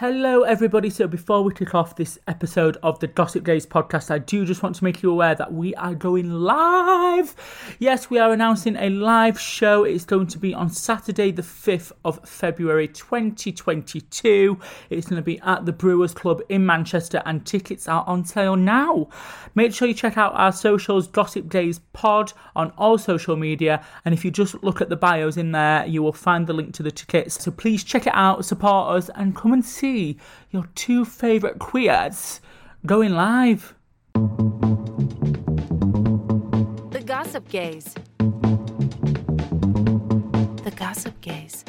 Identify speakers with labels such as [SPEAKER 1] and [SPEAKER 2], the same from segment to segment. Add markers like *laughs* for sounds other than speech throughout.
[SPEAKER 1] Hello, everybody. So, before we kick off this episode of the Gossip Gays podcast, I do just want to make you aware that we are going live. Yes, we are announcing a live show. It's going to be on Saturday, the 5th of February 2022. It's going to be at the Brewers Club in Manchester, and tickets are on sale now. Make sure you check out our socials, Gossip Gays Pod, on all social media. And if you just look at the bios in there, you will find the link to the tickets. So, please check it out, support us, and come and see your two favourite queers going live.
[SPEAKER 2] The Gossip Gays. The Gossip Gays.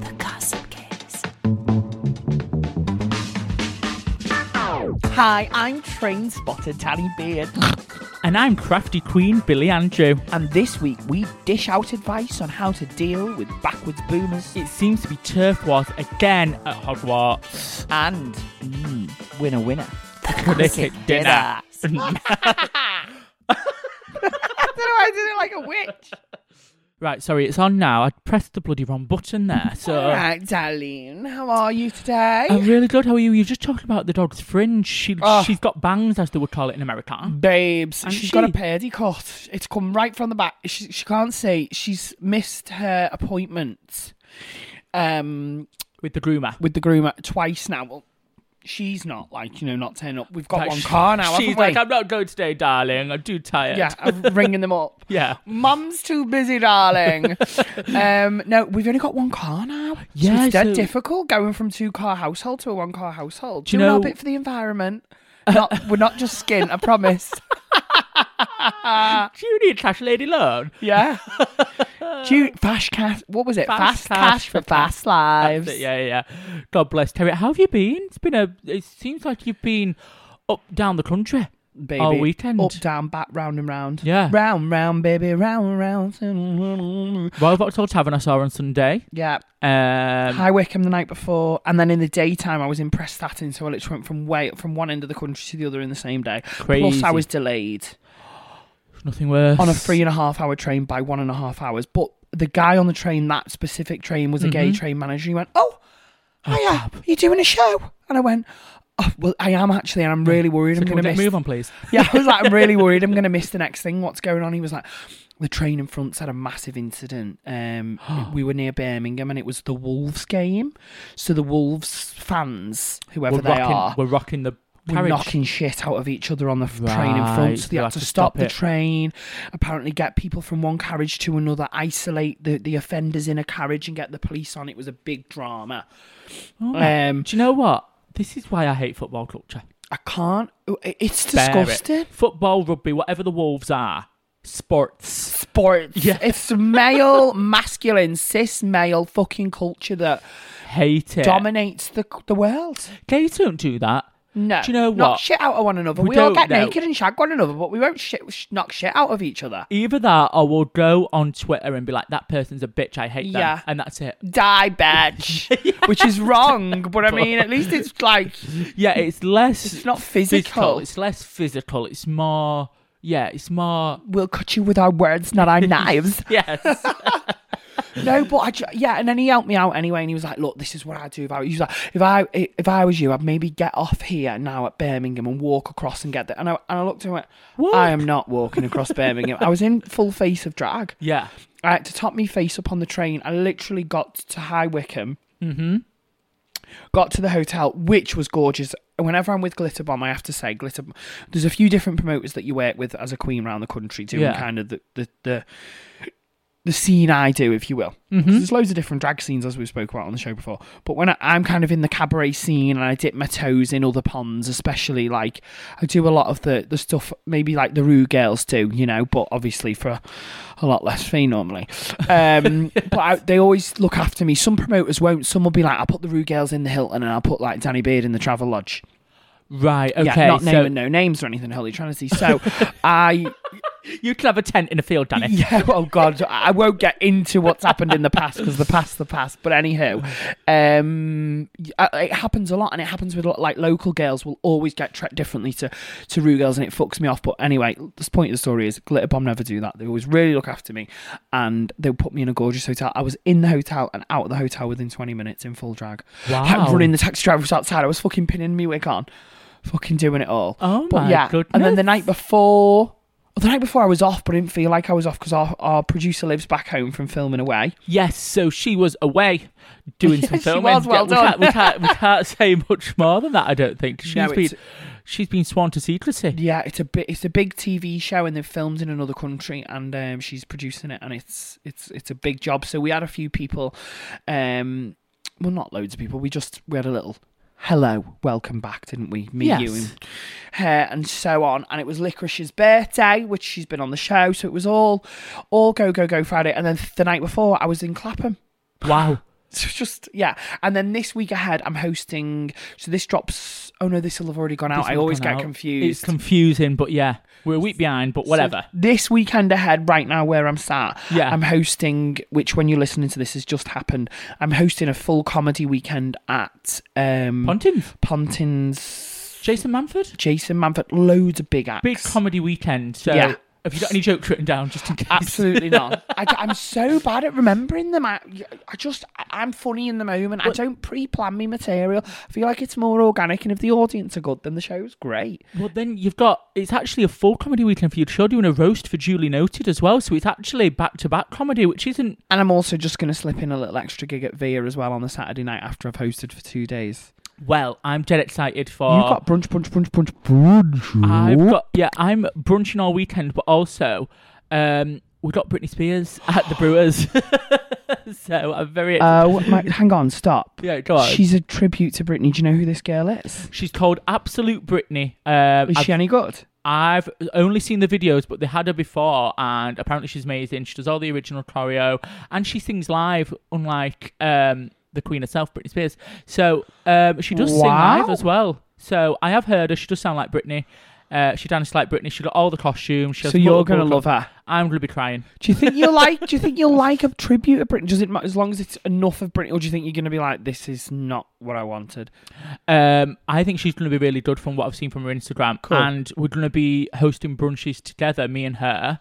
[SPEAKER 2] The Gossip Gays.
[SPEAKER 3] Hi, I'm train spotter Danny Beard,
[SPEAKER 1] And I'm crafty queen Billy Andrew.
[SPEAKER 3] and this week we dish out advice on how to deal with backwards boomers
[SPEAKER 1] It seems to be turf wars again at Hogwarts.
[SPEAKER 3] and mm, winner winner.
[SPEAKER 1] Cricket dinner.
[SPEAKER 3] I *laughs* don't know. I did it like a witch.
[SPEAKER 1] Right, sorry, it's on now. I pressed the bloody wrong button there. So
[SPEAKER 3] All right, darling, how are you today?
[SPEAKER 1] I'm really good. How are you? You just talking about the dog's fringe. She
[SPEAKER 3] Oh.
[SPEAKER 1] she's got bangs, as they would call it in America.
[SPEAKER 3] Babes,
[SPEAKER 1] And
[SPEAKER 3] she's got a
[SPEAKER 1] she-
[SPEAKER 3] pedi cut. It's come right from the back. She, she can't see. She's missed her appointment um,
[SPEAKER 1] With the groomer.
[SPEAKER 3] with the groomer twice now. Well, she's not like you know not turning up. We've got
[SPEAKER 1] Like,
[SPEAKER 3] one
[SPEAKER 1] sh-
[SPEAKER 3] car now.
[SPEAKER 1] She's
[SPEAKER 3] haven't we?
[SPEAKER 1] like, I'm not going today, darling. I'm too tired.
[SPEAKER 3] yeah, I'm *laughs* ringing them up.
[SPEAKER 1] yeah.
[SPEAKER 3] Mum's too busy, darling. *laughs* um, no, we've only got one car now. So
[SPEAKER 1] Yeah,
[SPEAKER 3] it's dead
[SPEAKER 1] so-
[SPEAKER 3] difficult going from two car household to a one car household.
[SPEAKER 1] Do you
[SPEAKER 3] know a bit for the environment? Not, we're not just skin, I promise. *laughs*
[SPEAKER 1] Do you need a cash lady loan?
[SPEAKER 3] Yeah. *laughs* You, fast cash? What was it? Fast, cash, for fast
[SPEAKER 1] That's
[SPEAKER 3] lives.
[SPEAKER 1] it, yeah, yeah, yeah. God bless Terry. How have you been? It's been a. It seems like you've been up down the country.
[SPEAKER 3] Baby,
[SPEAKER 1] all weekend.
[SPEAKER 3] up, down, back, round and round.
[SPEAKER 1] Yeah.
[SPEAKER 3] round, round, baby, round, round.
[SPEAKER 1] Royal Vauxhall Tavern I saw on Sunday.
[SPEAKER 3] Yeah,
[SPEAKER 1] Um,
[SPEAKER 3] High Wycombe the night before, and then in the daytime I was impressed that in Prestatyn, so I literally went from way from one end of the country to the other in the same day. Plus, I was delayed
[SPEAKER 1] nothing worse.
[SPEAKER 3] on a three and a half hour train by one and a half hours. But the guy on the train, that specific train, was a gay
[SPEAKER 1] Mm-hmm.
[SPEAKER 3] train manager. He went, "Oh, hiya, you doing a show?" And I went, "Oh, well, I am actually, and I'm really worried
[SPEAKER 1] So
[SPEAKER 3] I'm going to miss."
[SPEAKER 1] move on, please? *laughs*
[SPEAKER 3] Yeah, I was like, I'm really *laughs* worried I'm going to miss the next thing. What's going on? He was like, the train in front's had a massive incident. Um, *gasps* we were near Birmingham and it was the Wolves game. So the Wolves fans, whoever
[SPEAKER 1] We're
[SPEAKER 3] they
[SPEAKER 1] rocking,
[SPEAKER 3] are,
[SPEAKER 1] we're rocking the
[SPEAKER 3] were
[SPEAKER 1] carriage.
[SPEAKER 3] knocking shit out of each other on the f- train in front. So they had
[SPEAKER 1] had
[SPEAKER 3] to,
[SPEAKER 1] to
[SPEAKER 3] stop,
[SPEAKER 1] stop
[SPEAKER 3] the train, apparently get people from one carriage to another, isolate the, the offenders in a carriage and get the police on. It was a big drama.
[SPEAKER 1] Oh,
[SPEAKER 3] Um,
[SPEAKER 1] Do you know what? This is why I hate football culture.
[SPEAKER 3] I can't. It's
[SPEAKER 1] Bear it.
[SPEAKER 3] disgusting.
[SPEAKER 1] Football, rugby, whatever the Wolves are, sports.
[SPEAKER 3] sports.
[SPEAKER 1] Yeah.
[SPEAKER 3] It's male, *laughs* masculine, cis male fucking culture that
[SPEAKER 1] Hate it.
[SPEAKER 3] dominates the the world.
[SPEAKER 1] Gays don't do that.
[SPEAKER 3] No.
[SPEAKER 1] Do you know
[SPEAKER 3] Knock shit out of one another.
[SPEAKER 1] We
[SPEAKER 3] We, all get
[SPEAKER 1] know.
[SPEAKER 3] naked and shag one another, but we won't shit, sh- knock shit out of each other.
[SPEAKER 1] Either that or we'll go on Twitter and be like, that person's a bitch, I hate
[SPEAKER 3] Yeah.
[SPEAKER 1] them. And that's it.
[SPEAKER 3] Die, bitch. *laughs* Which is wrong, but I mean, at least it's like,
[SPEAKER 1] Yeah, it's less.
[SPEAKER 3] It's not physical.
[SPEAKER 1] It's less physical. It's more. Yeah, it's more.
[SPEAKER 3] we'll cut you with our words, not our *laughs* knives.
[SPEAKER 1] Yes. *laughs*
[SPEAKER 3] No, but I, yeah, and then he helped me out anyway, and he was like, "Look, this is what I do." If I, he was like, if I, if I was you, I'd maybe get off here now at Birmingham and walk across and get there. And I, and I looked and went, "I am not walking across Birmingham." I was in full face of drag.
[SPEAKER 1] yeah.
[SPEAKER 3] I had to top me face up on the train. I literally got to High Wycombe, Mm-hmm. Got to the hotel, which was gorgeous. Whenever I'm with Glitter Bomb, I have to say, Glitter. There's a few different promoters that you work with as a queen around the country, doing
[SPEAKER 1] Yeah.
[SPEAKER 3] kind of the the, the the scene I do, if you will. 'Cause There's loads of different drag scenes as we've spoke about on the show before. But when I, I'm kind of in the cabaret scene and I dip my toes in other ponds, especially like I do a lot of the, the stuff maybe like the Rue girls do, you know, but obviously for a lot less fee normally. Um, *laughs* but I, they always look after me. Some promoters won't. Some will be like, I'll put the Rue girls in the Hilton and I'll put like Danny Beard in the Travelodge.
[SPEAKER 1] Right. Okay.
[SPEAKER 3] yeah, not
[SPEAKER 1] so
[SPEAKER 3] no names or anything, Holy Trinity. So *laughs* I
[SPEAKER 1] you can have a tent in a field, Danny.
[SPEAKER 3] Yeah, oh god, I won't get into what's happened in the past because the past, the past. But anyhow, um, it happens a lot, and it happens with like local girls will always get treated differently to to Rue girls, and it fucks me off. But anyway, the point of the story is Glitter Bomb never do that. They always really look after me, and they put me in a gorgeous hotel. I was in the hotel and out of the hotel within twenty minutes in full drag.
[SPEAKER 1] Wow.
[SPEAKER 3] I'm running the taxi driver was outside. I was fucking pinning me wig on, fucking doing it all.
[SPEAKER 1] Oh
[SPEAKER 3] but
[SPEAKER 1] my
[SPEAKER 3] yeah, and then the night before. The night before I was off, but I didn't feel like I was off because our, our producer lives back home from filming away.
[SPEAKER 1] Yes. So she was away doing some filming. *laughs*
[SPEAKER 3] She was, well
[SPEAKER 1] we,
[SPEAKER 3] done.
[SPEAKER 1] Can't, we, can't, we *laughs* can't say much more than that. I don't think she's
[SPEAKER 3] No,
[SPEAKER 1] been she's been sworn to secrecy.
[SPEAKER 3] Yeah, it's a bit. It's a big TV show, and they've filmed in another country, and um, she's producing it, and it's it's it's a big job. So we had a few people, um, well, not loads of people. We just we had a little hello, welcome back, didn't we? Me, you,
[SPEAKER 1] Yes.
[SPEAKER 3] and her, and so on. And it was Liquorice's birthday, which she's been on the show, so it was all all go go go Friday. And then the night before, I was in Clapham.
[SPEAKER 1] Wow.
[SPEAKER 3] Just yeah, and then this week ahead, I'm hosting. So this drops. Oh no, this will have already gone out. I always get
[SPEAKER 1] out.
[SPEAKER 3] confused.
[SPEAKER 1] It's confusing, but yeah, we're a week behind, but whatever.
[SPEAKER 3] So this weekend ahead, right now, where I'm sat,
[SPEAKER 1] Yeah.
[SPEAKER 3] I'm hosting. Which, when you're listening to this, has just happened. I'm hosting a full comedy weekend at um,
[SPEAKER 1] Pontins.
[SPEAKER 3] Pontins.
[SPEAKER 1] Jason Manford.
[SPEAKER 3] Jason Manford, loads of big acts.
[SPEAKER 1] Big comedy weekend. So
[SPEAKER 3] Yeah.
[SPEAKER 1] Have you got any jokes written down just in case?
[SPEAKER 3] Absolutely not. *laughs* I, am so bad at remembering them. I, I just, I- I'm funny in the moment. I don't pre-plan my material. I feel like it's more organic, and if the audience are good, then the show's great.
[SPEAKER 1] Well, then you've got it's actually a full comedy weekend for you. You're doing a roast for Julie Noted as well, so it's actually back to back comedy, which isn't.
[SPEAKER 3] And I'm also just going to slip in a little extra gig at Via as well on the Saturday night after I've hosted for two days.
[SPEAKER 1] Well, I'm dead excited for.
[SPEAKER 3] You've got brunch, brunch, brunch, brunch, brunch.
[SPEAKER 1] I've got yeah, I'm brunching all weekend, but also um, we got Britney Spears at the Brewers, *laughs* so I'm very.
[SPEAKER 3] My, hang on, stop. *laughs*
[SPEAKER 1] yeah, go on.
[SPEAKER 3] She's a tribute to Britney. Do you know who this girl is?
[SPEAKER 1] She's called Absolute Britney. Um,
[SPEAKER 3] Is
[SPEAKER 1] I've,
[SPEAKER 3] she any good?
[SPEAKER 1] I've only seen the videos, but they had her before, and apparently she's amazing. She does all the original choreo, and she sings live, unlike um, the Queen herself, Britney Spears. So um, she does sing live as well. So I have heard her. She does sound like Britney. Uh, she dances like Britney. She got all the costumes. She has
[SPEAKER 3] So you're gonna love her.
[SPEAKER 1] I'm gonna be crying.
[SPEAKER 3] Do you think you'll *laughs* like? Do you think you'll like a tribute of Britney? Does it matter as long as it's enough of Britney, or do you think you're gonna be like, this is not what I wanted?
[SPEAKER 1] Um, I think she's going to be really good from what I've seen from her Instagram.
[SPEAKER 3] Cool.
[SPEAKER 1] And we're going to be hosting brunches together, me and her,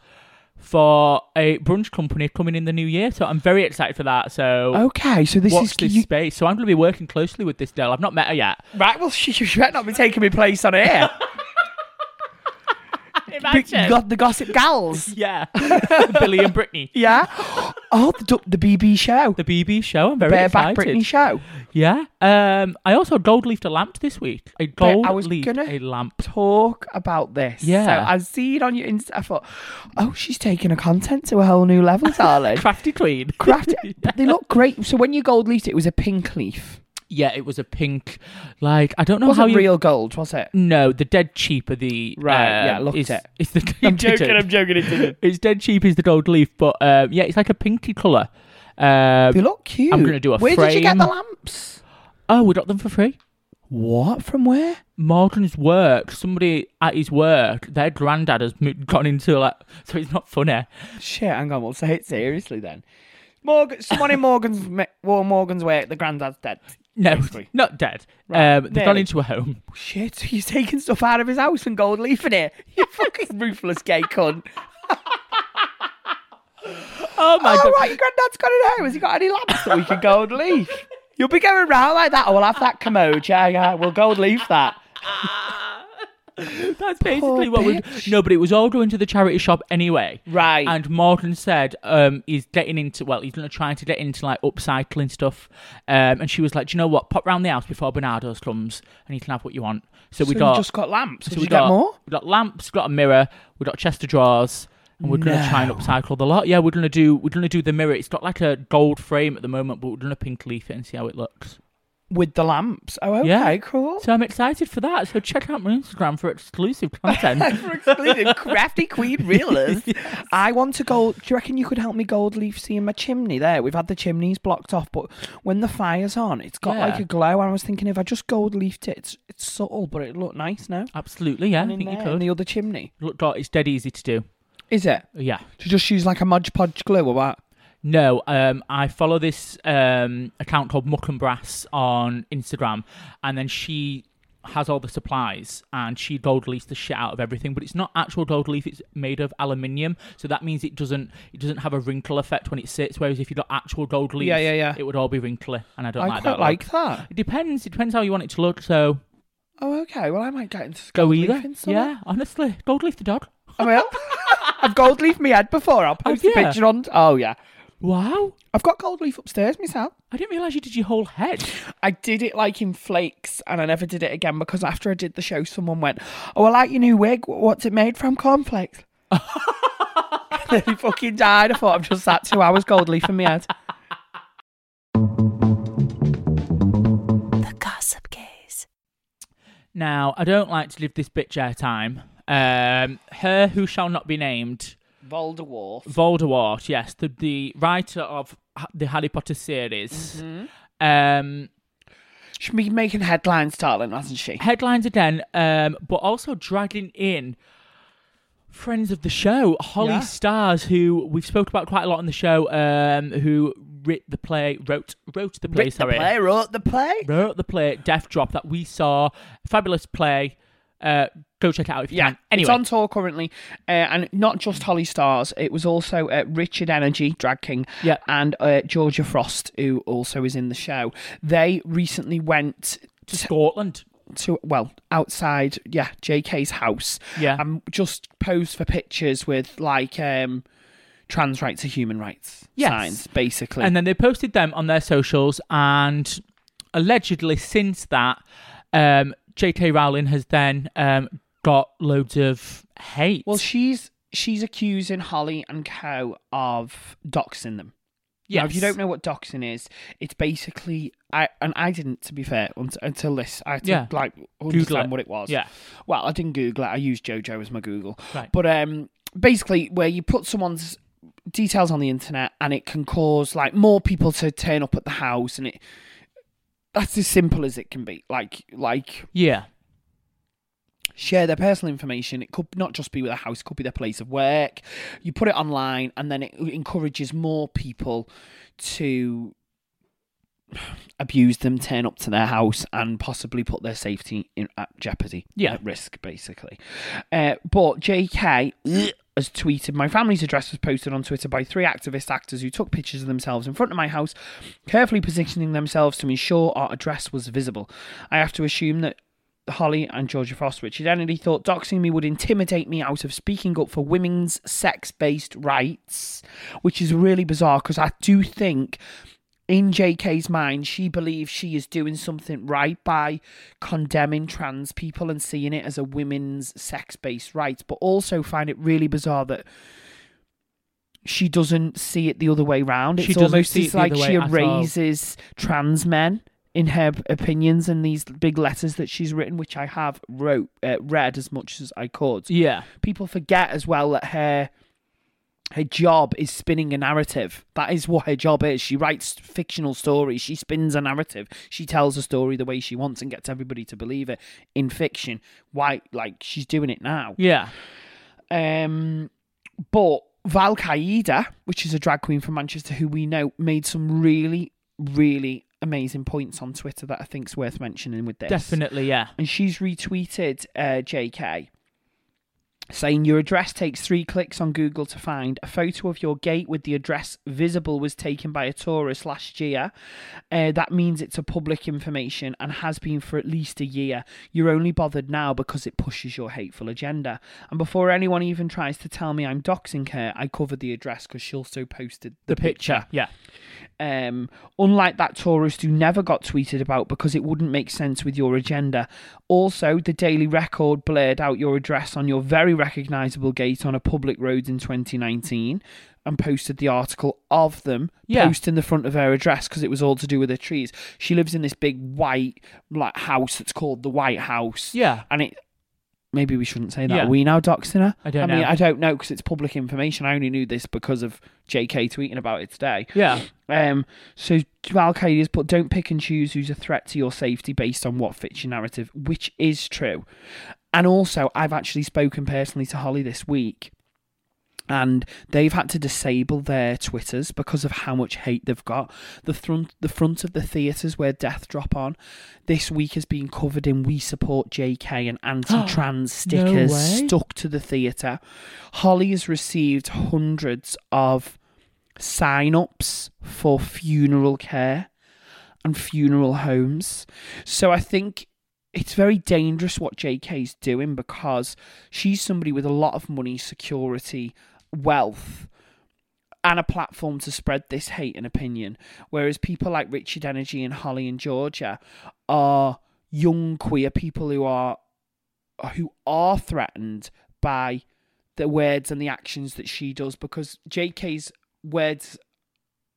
[SPEAKER 1] for a brunch company coming in the new year. So I'm very excited for that. So
[SPEAKER 3] Okay, so this
[SPEAKER 1] watch
[SPEAKER 3] is
[SPEAKER 1] this
[SPEAKER 3] you,
[SPEAKER 1] space. So I'm going to be working closely with this girl. I've not met her yet.
[SPEAKER 3] right. Well, she, she better not be taking my place on air. *laughs*
[SPEAKER 1] Imagine.
[SPEAKER 3] got the Gossip Gals. *laughs*
[SPEAKER 1] Yeah. *laughs* Billy and Brittany.
[SPEAKER 3] Yeah. Oh, the the BB show,
[SPEAKER 1] The BB show. I'm very
[SPEAKER 3] Bareback
[SPEAKER 1] excited.
[SPEAKER 3] Britney show.
[SPEAKER 1] Yeah. Um, I also gold leafed a lamp this week. A gold
[SPEAKER 3] I was
[SPEAKER 1] leafed
[SPEAKER 3] gonna-
[SPEAKER 1] a lamp.
[SPEAKER 3] Talk about this.
[SPEAKER 1] Yeah.
[SPEAKER 3] So I see it on your Insta. I thought, oh, she's taking her content to a whole new level, *laughs* darling.
[SPEAKER 1] Crafty Queen.
[SPEAKER 3] Craft. but they look great. So when you gold leafed it, it was a pink leaf.
[SPEAKER 1] Yeah, it was a pink. Like I don't know
[SPEAKER 3] It
[SPEAKER 1] how you
[SPEAKER 3] real gold, was it?
[SPEAKER 1] No, the dead cheap are the
[SPEAKER 3] Right,
[SPEAKER 1] um,
[SPEAKER 3] yeah, looked
[SPEAKER 1] is,
[SPEAKER 3] it.
[SPEAKER 1] It's the *laughs* *laughs*
[SPEAKER 3] I'm joking. I'm joking. It didn't.
[SPEAKER 1] It's dead cheap is the gold leaf, but um, yeah, it's like a pinky colour. Um,
[SPEAKER 3] They look cute.
[SPEAKER 1] I'm gonna do a
[SPEAKER 3] Where did you get the lamps?
[SPEAKER 1] oh, we got them for free.
[SPEAKER 3] What? From where?
[SPEAKER 1] Morgan's work. Somebody at his work, their granddad has gone into like, *laughs* so it's not funny.
[SPEAKER 3] Shit, hang on. We'll say it seriously then. Morgan, someone in Morgan's well, Morgan's work. The granddad's dead.
[SPEAKER 1] No,
[SPEAKER 3] Basically.
[SPEAKER 1] not dead.
[SPEAKER 3] Right,
[SPEAKER 1] Um, they've gone into a home. *laughs*
[SPEAKER 3] Shit, he's taking stuff out of his house and gold leafing it. You *laughs* fucking ruthless gay cunt. *laughs*
[SPEAKER 1] Oh my
[SPEAKER 3] oh,
[SPEAKER 1] god!
[SPEAKER 3] right, your granddad's got it home. Has he got any lamps that we can gold leaf? You'll be going round like that. Oh, we'll have that commode. Yeah, yeah, we'll gold leaf that. *laughs*
[SPEAKER 1] That's basically what we. No, but it was all going to the charity shop anyway.
[SPEAKER 3] Right.
[SPEAKER 1] And Morgan said um, he's getting into well, he's gonna try to get into like upcycling stuff. Um, and she was like, Do you know what? Pop round the house before Barnardo's comes, and you can have what you want. So we
[SPEAKER 3] So you
[SPEAKER 1] got
[SPEAKER 3] just got lamps.
[SPEAKER 1] so
[SPEAKER 3] Did
[SPEAKER 1] we got
[SPEAKER 3] get more?
[SPEAKER 1] We got lamps, got a mirror, we got a chest of drawers. And we're gonna try and upcycle the lot. Yeah, we're gonna do we're gonna do the mirror. It's got like a gold frame at the moment, but we're gonna pink leaf it and see how it looks.
[SPEAKER 3] With the lamps. Oh, okay,
[SPEAKER 1] Yeah.
[SPEAKER 3] cool.
[SPEAKER 1] So I'm excited for that. So check out my Instagram for exclusive content. *laughs*
[SPEAKER 3] For exclusive crafty queen *laughs* reelers. I want to go. Do you reckon you could help me gold leaf seeing my chimney there? We've had the chimneys blocked off, but when the fire's on, it's got
[SPEAKER 1] Yeah.
[SPEAKER 3] like a glow. I was thinking if I just gold leafed it, it's, it's subtle, but it looked nice now.
[SPEAKER 1] Absolutely, yeah. I
[SPEAKER 3] And in
[SPEAKER 1] think you
[SPEAKER 3] there, in
[SPEAKER 1] could.
[SPEAKER 3] the other chimney.
[SPEAKER 1] Look, God, it's dead easy to do.
[SPEAKER 3] Is it?
[SPEAKER 1] Yeah.
[SPEAKER 3] To just use like a Mod Podge glue or what?
[SPEAKER 1] No, um, I follow this um, account called Muck and Brass on Instagram, and then she has all the supplies and she gold leafs the shit out of everything. But it's not actual gold leaf; it's made of aluminium, so that means it doesn't it doesn't have a wrinkle effect when it sits. Whereas if you got actual gold leaf,
[SPEAKER 3] Yeah, yeah, yeah.
[SPEAKER 1] it would all be wrinkly, and I don't like that.
[SPEAKER 3] I
[SPEAKER 1] like
[SPEAKER 3] quite
[SPEAKER 1] that.
[SPEAKER 3] like that.
[SPEAKER 1] It depends. It depends how you want it to look. So
[SPEAKER 3] Oh, okay. Well, I might get into
[SPEAKER 1] go
[SPEAKER 3] gold
[SPEAKER 1] either.
[SPEAKER 3] leafing.
[SPEAKER 1] Yeah, honestly, gold leaf the dog.
[SPEAKER 3] I will. *laughs* I've gold leaf my head before. I'll post
[SPEAKER 1] Have
[SPEAKER 3] a
[SPEAKER 1] ya?
[SPEAKER 3] picture on. Oh yeah,
[SPEAKER 1] Wow,
[SPEAKER 3] I've got gold leaf upstairs Miss myself.
[SPEAKER 1] I didn't realize you did your whole head.
[SPEAKER 3] I did it like in flakes, and I never did it again because after I did the show, someone went, "Oh, I like your new wig. What's it made from? Cornflakes." *laughs* they fucking died. I thought I've just sat two hours gold leaf in my head.
[SPEAKER 4] The Gossip Gays.
[SPEAKER 1] Now, I don't like to give this bitch airtime. Um, her who shall not be named,
[SPEAKER 3] Voldemort.
[SPEAKER 1] Voldemort, yes, the, the writer of the Harry Potter series.
[SPEAKER 3] Mm-hmm.
[SPEAKER 1] Um,
[SPEAKER 3] She's been making headlines, darling, hasn't she?
[SPEAKER 1] headlines again, um, but also dragging in friends of the show, Holly
[SPEAKER 3] Yeah.
[SPEAKER 1] Stars, who we've spoke about quite a lot on the show, um, who writ the play, wrote wrote the play,
[SPEAKER 3] Writ the
[SPEAKER 1] sorry,
[SPEAKER 3] play, wrote the play.
[SPEAKER 1] wrote the play, Death Drop, that we saw, fabulous play. Uh, go check it out if you
[SPEAKER 3] Yeah,
[SPEAKER 1] can. Anyway,
[SPEAKER 3] it's on tour currently, uh, and not just Holly Stars. It was also uh, Richard Energy, drag king,
[SPEAKER 1] Yeah.
[SPEAKER 3] and uh, Georgia Frost, who also is in the show. They recently went
[SPEAKER 1] to Scotland.
[SPEAKER 3] to well outside, yeah, JK's house.
[SPEAKER 1] Yeah.
[SPEAKER 3] and just posed for pictures with like um, trans rights are human rights
[SPEAKER 1] Yes.
[SPEAKER 3] signs, basically.
[SPEAKER 1] And then they posted them on their socials, and allegedly since that, um, J.K. Rowling has then um, got loads of hate.
[SPEAKER 3] well, she's she's accusing Holly and Co of doxing them. Yeah. if you don't know what doxing is, it's basically I and I didn't, to be fair, unt- until this. I had to
[SPEAKER 1] Yeah.
[SPEAKER 3] like understand
[SPEAKER 1] it.
[SPEAKER 3] what it was.
[SPEAKER 1] Yeah.
[SPEAKER 3] Well, I didn't Google it. I used JoJo as my Google.
[SPEAKER 1] Right.
[SPEAKER 3] But um, basically, where you put someone's details on the internet and it can cause like more people to turn up at the house, and it that's as simple as it can be. Like like
[SPEAKER 1] Yeah.
[SPEAKER 3] share their personal information. It could not just be with a house, it could be their place of work. You put it online, and then it encourages more people to abuse them, turn up to their house, and possibly put their safety in at jeopardy,
[SPEAKER 1] Yeah.
[SPEAKER 3] at risk, basically. Uh, but JK has tweeted, "My family's address was posted on Twitter by three activist actors who took pictures of themselves in front of my house, carefully positioning themselves to ensure our address was visible. I have to assume that." Holly and Georgia Frost, Richard Energy thought doxing me would intimidate me out of speaking up for women's sex based rights, which is really bizarre because I do think in JK's mind, she believes she is doing something right by condemning trans people and seeing it as a women's sex based right, but also find it really bizarre that she doesn't see it the other way round.
[SPEAKER 1] She
[SPEAKER 3] It's
[SPEAKER 1] doesn't
[SPEAKER 3] almost
[SPEAKER 1] see it
[SPEAKER 3] like she erases trans men in her opinions and these big letters that she's written, which I have wrote uh, read as much as I could
[SPEAKER 1] Yeah.
[SPEAKER 3] people forget as well that her her job is spinning a narrative. That is what her job is. She writes fictional stories. She spins a narrative. She tells a story the way she wants and gets everybody to believe it in fiction. Why like she's doing it now.
[SPEAKER 1] Yeah.
[SPEAKER 3] Um but Val Qaeda, which is a drag queen from Manchester who we know, made some really, really amazing points on Twitter that I think's worth mentioning with this
[SPEAKER 1] Definitely, yeah.
[SPEAKER 3] and she's retweeted uh, JK saying your address takes three clicks on Google to find. A photo of your gate with the address visible was taken by a tourist last year. Uh, that means it's a public information and has been for at least a year. You're only bothered now because it pushes your hateful agenda. And before anyone even tries to tell me I'm doxing her, I covered the address because she also posted the, picture.
[SPEAKER 1] Yeah.
[SPEAKER 3] Um, unlike that tourist who never got tweeted about because it wouldn't make sense with your agenda. Also, the Daily Record blared out your address on your very recognisable gate on a public road in 2019 and posted the article of them
[SPEAKER 1] Yeah.
[SPEAKER 3] posting the front of her address because it was all to do with the trees. She lives in this big white like house that's called the White House.
[SPEAKER 1] Yeah.
[SPEAKER 3] and it. Maybe we shouldn't say that.
[SPEAKER 1] Yeah.
[SPEAKER 3] Are we now doxing her?
[SPEAKER 1] I don't
[SPEAKER 3] I mean,
[SPEAKER 1] know.
[SPEAKER 3] I don't know because it's public information. I only knew this because of JK tweeting about it today.
[SPEAKER 1] Yeah.
[SPEAKER 3] Um, so Al has put, don't pick and choose who's a threat to your safety based on what fits your narrative, which is true. And also, I've actually spoken personally to Holly this week, and they've had to disable their Twitters because of how much hate they've got. The front, the front of the theatres where Death Drop on this week has been covered in "We support JK" and anti-trans *gasps* stickers
[SPEAKER 1] way.
[SPEAKER 3] stuck to the theatre. Holly has received hundreds of sign-ups for funeral care and funeral homes. So I think it's very dangerous what JK's doing because she's somebody with a lot of money, security, wealth, and a platform to spread this hate and opinion. Whereas people like Richard Energy and Holly and Georgia are young queer people who are who are threatened by the words and the actions that she does because JK's words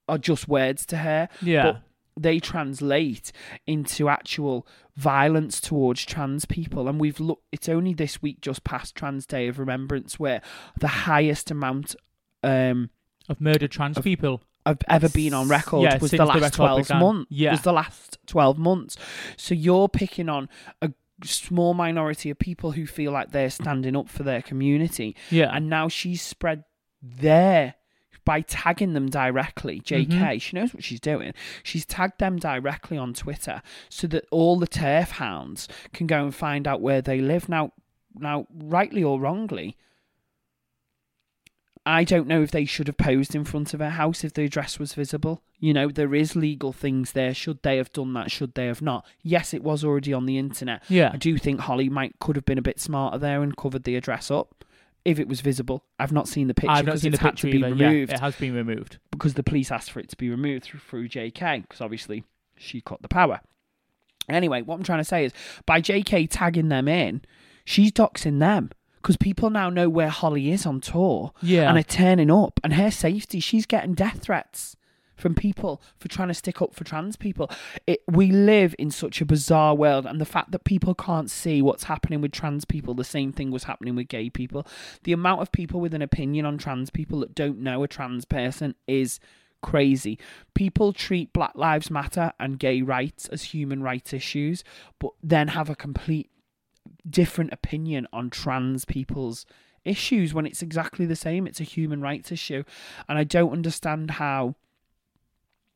[SPEAKER 3] are just words to her
[SPEAKER 1] Yeah.
[SPEAKER 3] but they translate into actual violence towards trans people and we've looked it's only this week just past trans day of remembrance where the highest amount um
[SPEAKER 1] Of murdered trans people.
[SPEAKER 3] I've ever been on record
[SPEAKER 1] Yeah,
[SPEAKER 3] was the
[SPEAKER 1] the
[SPEAKER 3] last
[SPEAKER 1] record
[SPEAKER 3] 12
[SPEAKER 1] began.
[SPEAKER 3] months
[SPEAKER 1] Yeah.
[SPEAKER 3] was the last 12 months so you're picking on a small minority of people who feel like they're standing up for their community
[SPEAKER 1] Yeah.
[SPEAKER 3] and now she's spread their by tagging them directly jk
[SPEAKER 1] Mm-hmm.
[SPEAKER 3] she knows what she's doing she's tagged them directly on twitter so that all the turf hounds can go and find out where they live now now rightly or wrongly I don't know if they should have posed in front of her house if the address was visible. You know, there is legal things there. Should they have done that? Should they have not? Yes, it was already on the internet.
[SPEAKER 1] Yeah.
[SPEAKER 3] I do think Holly might could have been a bit smarter there and covered the address up if it was visible. I've not seen the picture
[SPEAKER 1] I've not seen the picture
[SPEAKER 3] to be
[SPEAKER 1] either.
[SPEAKER 3] removed
[SPEAKER 1] Yeah, it has been removed.
[SPEAKER 3] because the police asked for it to be removed through, through JK because obviously she cut the power. Anyway, what I'm trying to say is by JK tagging them in, she's doxing them because people now know where Holly is on tour
[SPEAKER 1] Yeah.
[SPEAKER 3] and are turning up and her safety, she's getting death threats from people for trying to stick up for trans people. It, we live in such a bizarre world, and the fact that people can't see what's happening with trans people, the same thing was happening with gay people. The amount of people with an opinion on trans people that don't know a trans person is crazy. People treat Black Lives Matter and gay rights as human rights issues, but then have a complete different opinion on trans people's issues when it's exactly the same. It's a human rights issue. And I don't understand how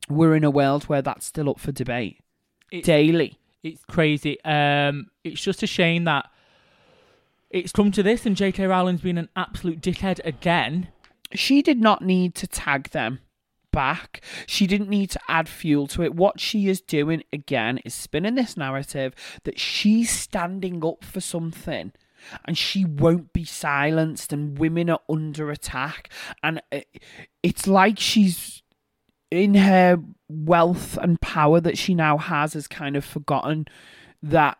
[SPEAKER 3] we're in a world where that's still up for debate
[SPEAKER 1] It's-
[SPEAKER 3] daily.
[SPEAKER 1] It's crazy. Um, it's just a shame that it's come to this, and J.K. Rowling's been an absolute dickhead again.
[SPEAKER 3] She did not need to tag them back. She didn't need to add fuel to it. What she is doing again is spinning this narrative that she's standing up for something and she won't be silenced and women are under attack and it- it's like she's in her wealth and power that she now has has kind of forgotten that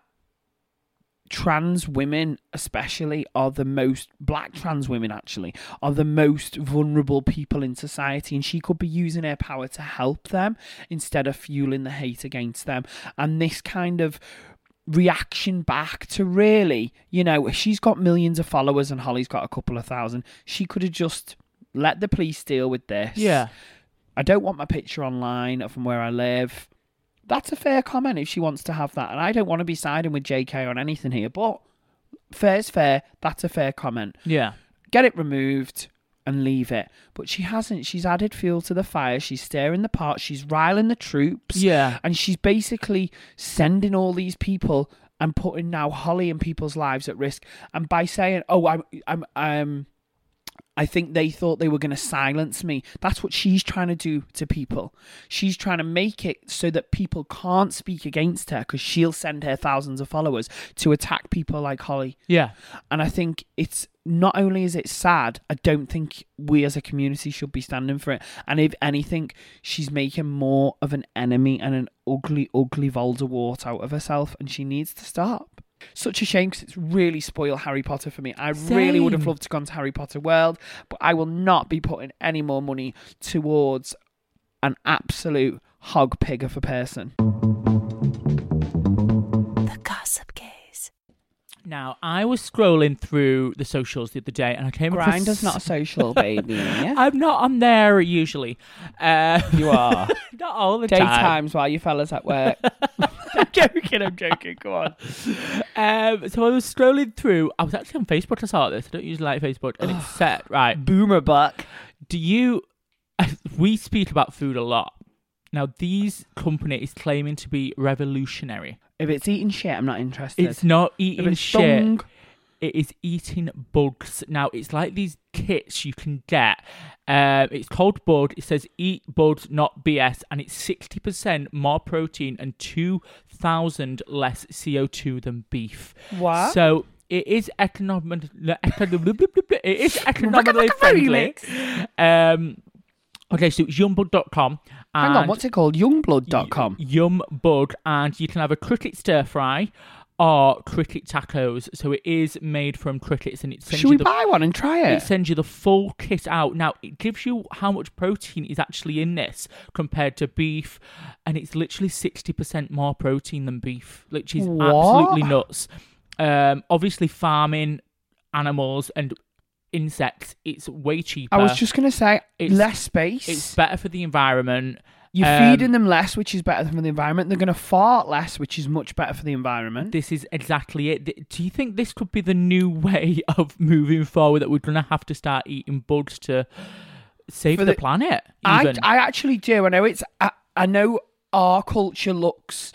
[SPEAKER 3] trans women especially are the most black trans women actually are the most vulnerable people in society and she could be using her power to help them instead of fueling the hate against them. And this kind of reaction back to really you know she's got millions of followers and holly's got a couple of thousand. She could have just let the police deal with this.
[SPEAKER 1] Yeah.
[SPEAKER 3] I don't want my picture online from where I live. That's a fair comment if she wants to have that. And I don't want to be siding with JK on anything here, but fair's fair. That's a fair comment.
[SPEAKER 1] Yeah.
[SPEAKER 3] Get it removed and leave it. But she hasn't. She's added fuel to the fire. She's stirring the pot. She's riling the troops.
[SPEAKER 1] Yeah.
[SPEAKER 3] And she's basically sending all these people and putting now Holly and people's lives at risk. And by saying, "Oh, I'm, I'm, um." I think they thought they were going to silence me. That's what she's trying to do to people. She's trying to make it so that people can't speak against her because she'll send her thousands of followers to attack people like Holly.
[SPEAKER 1] Yeah.
[SPEAKER 3] And I think it's not only is it sad, I don't think we as a community should be standing for it. And if anything, she's making more of an enemy and an ugly, ugly Voldemort out of herself, and she needs to stop. Such a shame because it's really spoiled Harry Potter for me. I really would have loved to gone to Harry Potter World, but I will not be putting any more money towards an absolute hog pig of a person.
[SPEAKER 1] Now, I was scrolling through the socials the other day and I came across.
[SPEAKER 3] Grindr's not a social *laughs* baby.
[SPEAKER 1] I'm not on there usually. Uh,
[SPEAKER 3] You are. *laughs*
[SPEAKER 1] not all the time.
[SPEAKER 3] Daytimes while you fellas at work. *laughs*
[SPEAKER 1] I'm joking, I'm joking. Go on. Um, so I was scrolling through. I was actually on Facebook. I saw this. I don't usually like Facebook. And it said, *sighs* right,
[SPEAKER 3] Boomer buck.
[SPEAKER 1] do you. We speak about food a lot. Now, these company is claiming to be revolutionary.
[SPEAKER 3] If it's eating shit, I'm not interested.
[SPEAKER 1] It's not eating
[SPEAKER 3] it's
[SPEAKER 1] shit.
[SPEAKER 3] dung,
[SPEAKER 1] It is eating bugs. Now, it's like these kits you can get. Um, it's called Bud. It says eat Bud, not BS. And it's 60% more protein and 2,000 less CO2 than beef.
[SPEAKER 3] What?
[SPEAKER 1] So it is economic. It is *laughs* economically friendly. Um, okay, so it's yumbug.com.
[SPEAKER 3] Hang on, what's it called? Youngblood.com.
[SPEAKER 1] Yum Bug, and you can have a cricket stir fry or cricket tacos. So it is made from crickets, and it sends
[SPEAKER 3] Should
[SPEAKER 1] you
[SPEAKER 3] we
[SPEAKER 1] the
[SPEAKER 3] buy one and try
[SPEAKER 1] it
[SPEAKER 3] it?
[SPEAKER 1] sends you the full kit out. Now it gives you how much protein is actually in this compared to beef, and it's literally sixty percent more protein than beef, which is
[SPEAKER 3] What?
[SPEAKER 1] absolutely nuts. Um, obviously, farming animals and insects, it's way cheaper.
[SPEAKER 3] I was just going to say,
[SPEAKER 1] It's-
[SPEAKER 3] less space.
[SPEAKER 1] it's better for the environment.
[SPEAKER 3] You're
[SPEAKER 1] um,
[SPEAKER 3] feeding them less, which is better for the environment. They're going to fart less, which is much better for the environment.
[SPEAKER 1] This is exactly it. Do you think this could be the new *laughs* way of moving forward? That we're going to have to start eating bugs to save the,
[SPEAKER 3] the-
[SPEAKER 1] planet?
[SPEAKER 3] I, I actually do. I know it's. I, I know our culture looks.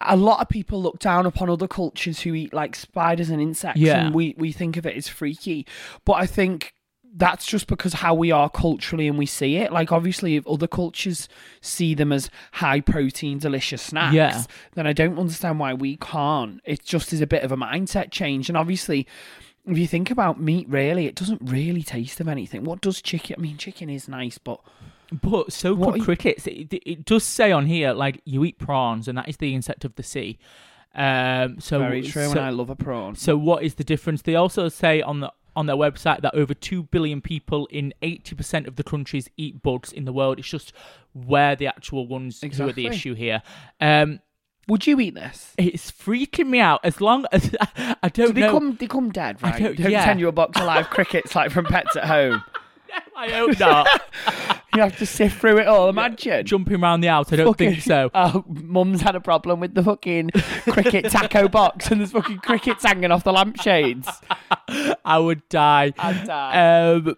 [SPEAKER 3] A lot of people look down upon other cultures who eat like spiders and insects,
[SPEAKER 1] Yeah.
[SPEAKER 3] and we we think of it as freaky. But I think that's just because how we are culturally and we see it. Like obviously, if other cultures see them as high protein, delicious snacks,
[SPEAKER 1] Yeah.
[SPEAKER 3] then I don't understand why we can't. It just is a bit of a mindset change, and obviously. If you think about meat, really, it doesn't really taste of anything. What does chicken? I mean, chicken is nice, but
[SPEAKER 1] But so
[SPEAKER 3] What
[SPEAKER 1] could crickets. It, it, does say on here like you eat prawns, and that is the insect of the sea. Um, so
[SPEAKER 3] very true.
[SPEAKER 1] So,
[SPEAKER 3] and I love a prawn.
[SPEAKER 1] so what is the difference? They also say on the on their website that over two billion people in eighty percent of the countries eat bugs in the world. It's just where the actual ones who are the issue here. Um,
[SPEAKER 3] Would you eat this?
[SPEAKER 1] it's freaking me out. As long as *laughs* I don't
[SPEAKER 3] Do they
[SPEAKER 1] know.
[SPEAKER 3] come? They come dead,
[SPEAKER 1] I
[SPEAKER 3] right?
[SPEAKER 1] don't-
[SPEAKER 3] don't
[SPEAKER 1] yeah.
[SPEAKER 3] send you a box of live crickets like from pets at home. *laughs* *laughs*
[SPEAKER 1] I hope not. *laughs*
[SPEAKER 3] You have to sift through it all. Imagine.
[SPEAKER 1] Jumping around the house, I don't think so. *laughs*
[SPEAKER 3] Oh, mum's had a problem with the fucking cricket taco box, and there's fucking crickets hanging off the lampshades.
[SPEAKER 1] I would die.
[SPEAKER 3] I'd die.
[SPEAKER 1] Um,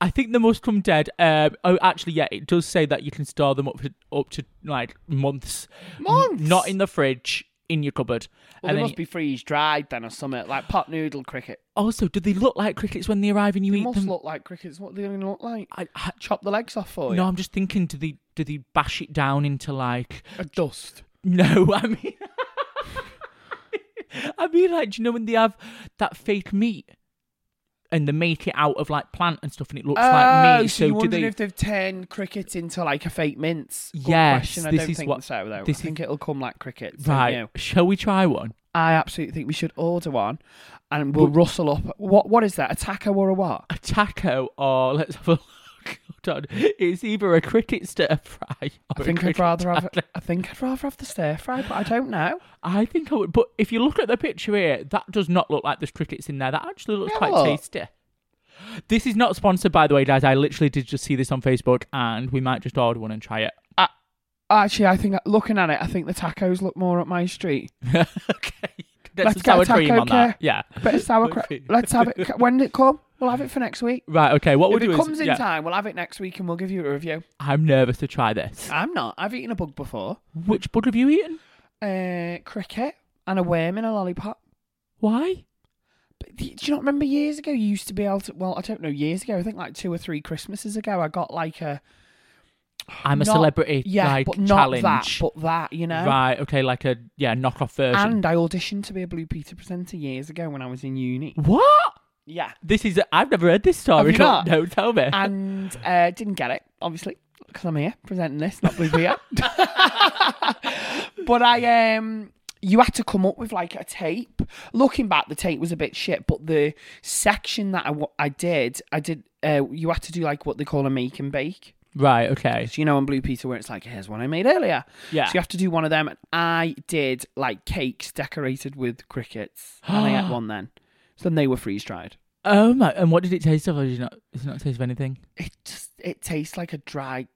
[SPEAKER 1] I think they must come dead. Um, oh, actually, yeah, it does say that you can store them up to up to like months.
[SPEAKER 3] Months?
[SPEAKER 1] Not in the fridge, in your cupboard.
[SPEAKER 3] Well,
[SPEAKER 1] and
[SPEAKER 3] they must be freeze dried then, or something like pot noodle cricket.
[SPEAKER 1] also, do they look like crickets when they arrive and you
[SPEAKER 3] They
[SPEAKER 1] eat
[SPEAKER 3] must
[SPEAKER 1] them?
[SPEAKER 3] look like crickets. What do they look like?
[SPEAKER 1] I, I,
[SPEAKER 3] Chop the legs off for you.
[SPEAKER 1] no, I'm just thinking. Do they do they bash it down into like?
[SPEAKER 3] a dust.
[SPEAKER 1] No, *laughs* I mean, *laughs* I mean, like, do you know when they have that fake meat? And they make it out of like plant and stuff, and it looks
[SPEAKER 3] oh,
[SPEAKER 1] like meat.
[SPEAKER 3] so
[SPEAKER 1] So do
[SPEAKER 3] wondering
[SPEAKER 1] they?
[SPEAKER 3] if they've turned crickets into like a fake mince? Good
[SPEAKER 1] Yes,
[SPEAKER 3] question. I
[SPEAKER 1] this
[SPEAKER 3] don't
[SPEAKER 1] is
[SPEAKER 3] think
[SPEAKER 1] what-
[SPEAKER 3] so though.
[SPEAKER 1] this
[SPEAKER 3] I
[SPEAKER 1] is-
[SPEAKER 3] think it'll come like crickets. don't
[SPEAKER 1] Right?
[SPEAKER 3] you?
[SPEAKER 1] Shall we try one?
[SPEAKER 3] I absolutely think we should order one, and we'll rustle up. What what is that? A taco or a what?
[SPEAKER 1] a taco or let's have a on. It's either a cricket stir fry. Or
[SPEAKER 3] I
[SPEAKER 1] a
[SPEAKER 3] think I'd
[SPEAKER 1] cricket
[SPEAKER 3] rather have. I think I'd rather have the stir fry, but I don't know.
[SPEAKER 1] I think I would. But if you look at the picture here, that does not look like there's crickets in there. That actually looks
[SPEAKER 3] Have
[SPEAKER 1] quite tasty. This is not sponsored, by the way, guys. I literally did just see this on Facebook, and we might just order one and try it.
[SPEAKER 3] Actually, I think looking at it, I think the tacos look more up my street. *laughs*
[SPEAKER 1] okay. Get
[SPEAKER 3] Let's
[SPEAKER 1] some
[SPEAKER 3] get a
[SPEAKER 1] sour cream on that. Yeah.
[SPEAKER 3] Bit of sauerkraut. *laughs*
[SPEAKER 1] Okay.
[SPEAKER 3] Let's have it. When did it come? We'll have it for next week.
[SPEAKER 1] Right. Okay. What we'll
[SPEAKER 3] if
[SPEAKER 1] do
[SPEAKER 3] it
[SPEAKER 1] is,
[SPEAKER 3] comes in
[SPEAKER 1] yeah,
[SPEAKER 3] time, we'll have it next week, and we'll give you a review.
[SPEAKER 1] I'm nervous to try this.
[SPEAKER 3] I'm not. I've eaten a bug before.
[SPEAKER 1] Which bug have you eaten?
[SPEAKER 3] Uh, cricket. and a worm in a lollipop.
[SPEAKER 1] Why?
[SPEAKER 3] But do you not remember years ago? You used to be able to. Well, I don't know. Years ago, I think like two or three Christmases ago, I got like a.
[SPEAKER 1] I'm a
[SPEAKER 3] not-
[SPEAKER 1] celebrity.
[SPEAKER 3] Yeah,
[SPEAKER 1] like,
[SPEAKER 3] but not
[SPEAKER 1] challenge.
[SPEAKER 3] that, but that. You know.
[SPEAKER 1] Right. Okay. Like a yeah knockoff version.
[SPEAKER 3] And I auditioned to be a Blue Peter presenter years ago when I was in uni.
[SPEAKER 1] what?
[SPEAKER 3] Yeah.
[SPEAKER 1] This is. I've never heard this story.
[SPEAKER 3] Have you not?
[SPEAKER 1] No, tell me.
[SPEAKER 3] and uh, didn't get it, obviously, because I'm here presenting this, not Blue Peter. *laughs* *laughs* but I um. You had to come up with like a tape. Looking back, the tape was a bit shit, but the section that I, wa- I did, I did. Uh, you had to do like what they call a make and bake.
[SPEAKER 1] Right. Okay.
[SPEAKER 3] So you know on Blue Peter where it's like, here's one I made earlier.
[SPEAKER 1] Yeah.
[SPEAKER 3] So you have to do one of them. And I did like cakes decorated with crickets, *gasps* and I ate one then. So then they were freeze dried.
[SPEAKER 1] Oh my! And what did it taste of? Or did you not? Does it not taste of anything?
[SPEAKER 3] It just it tastes like a dry,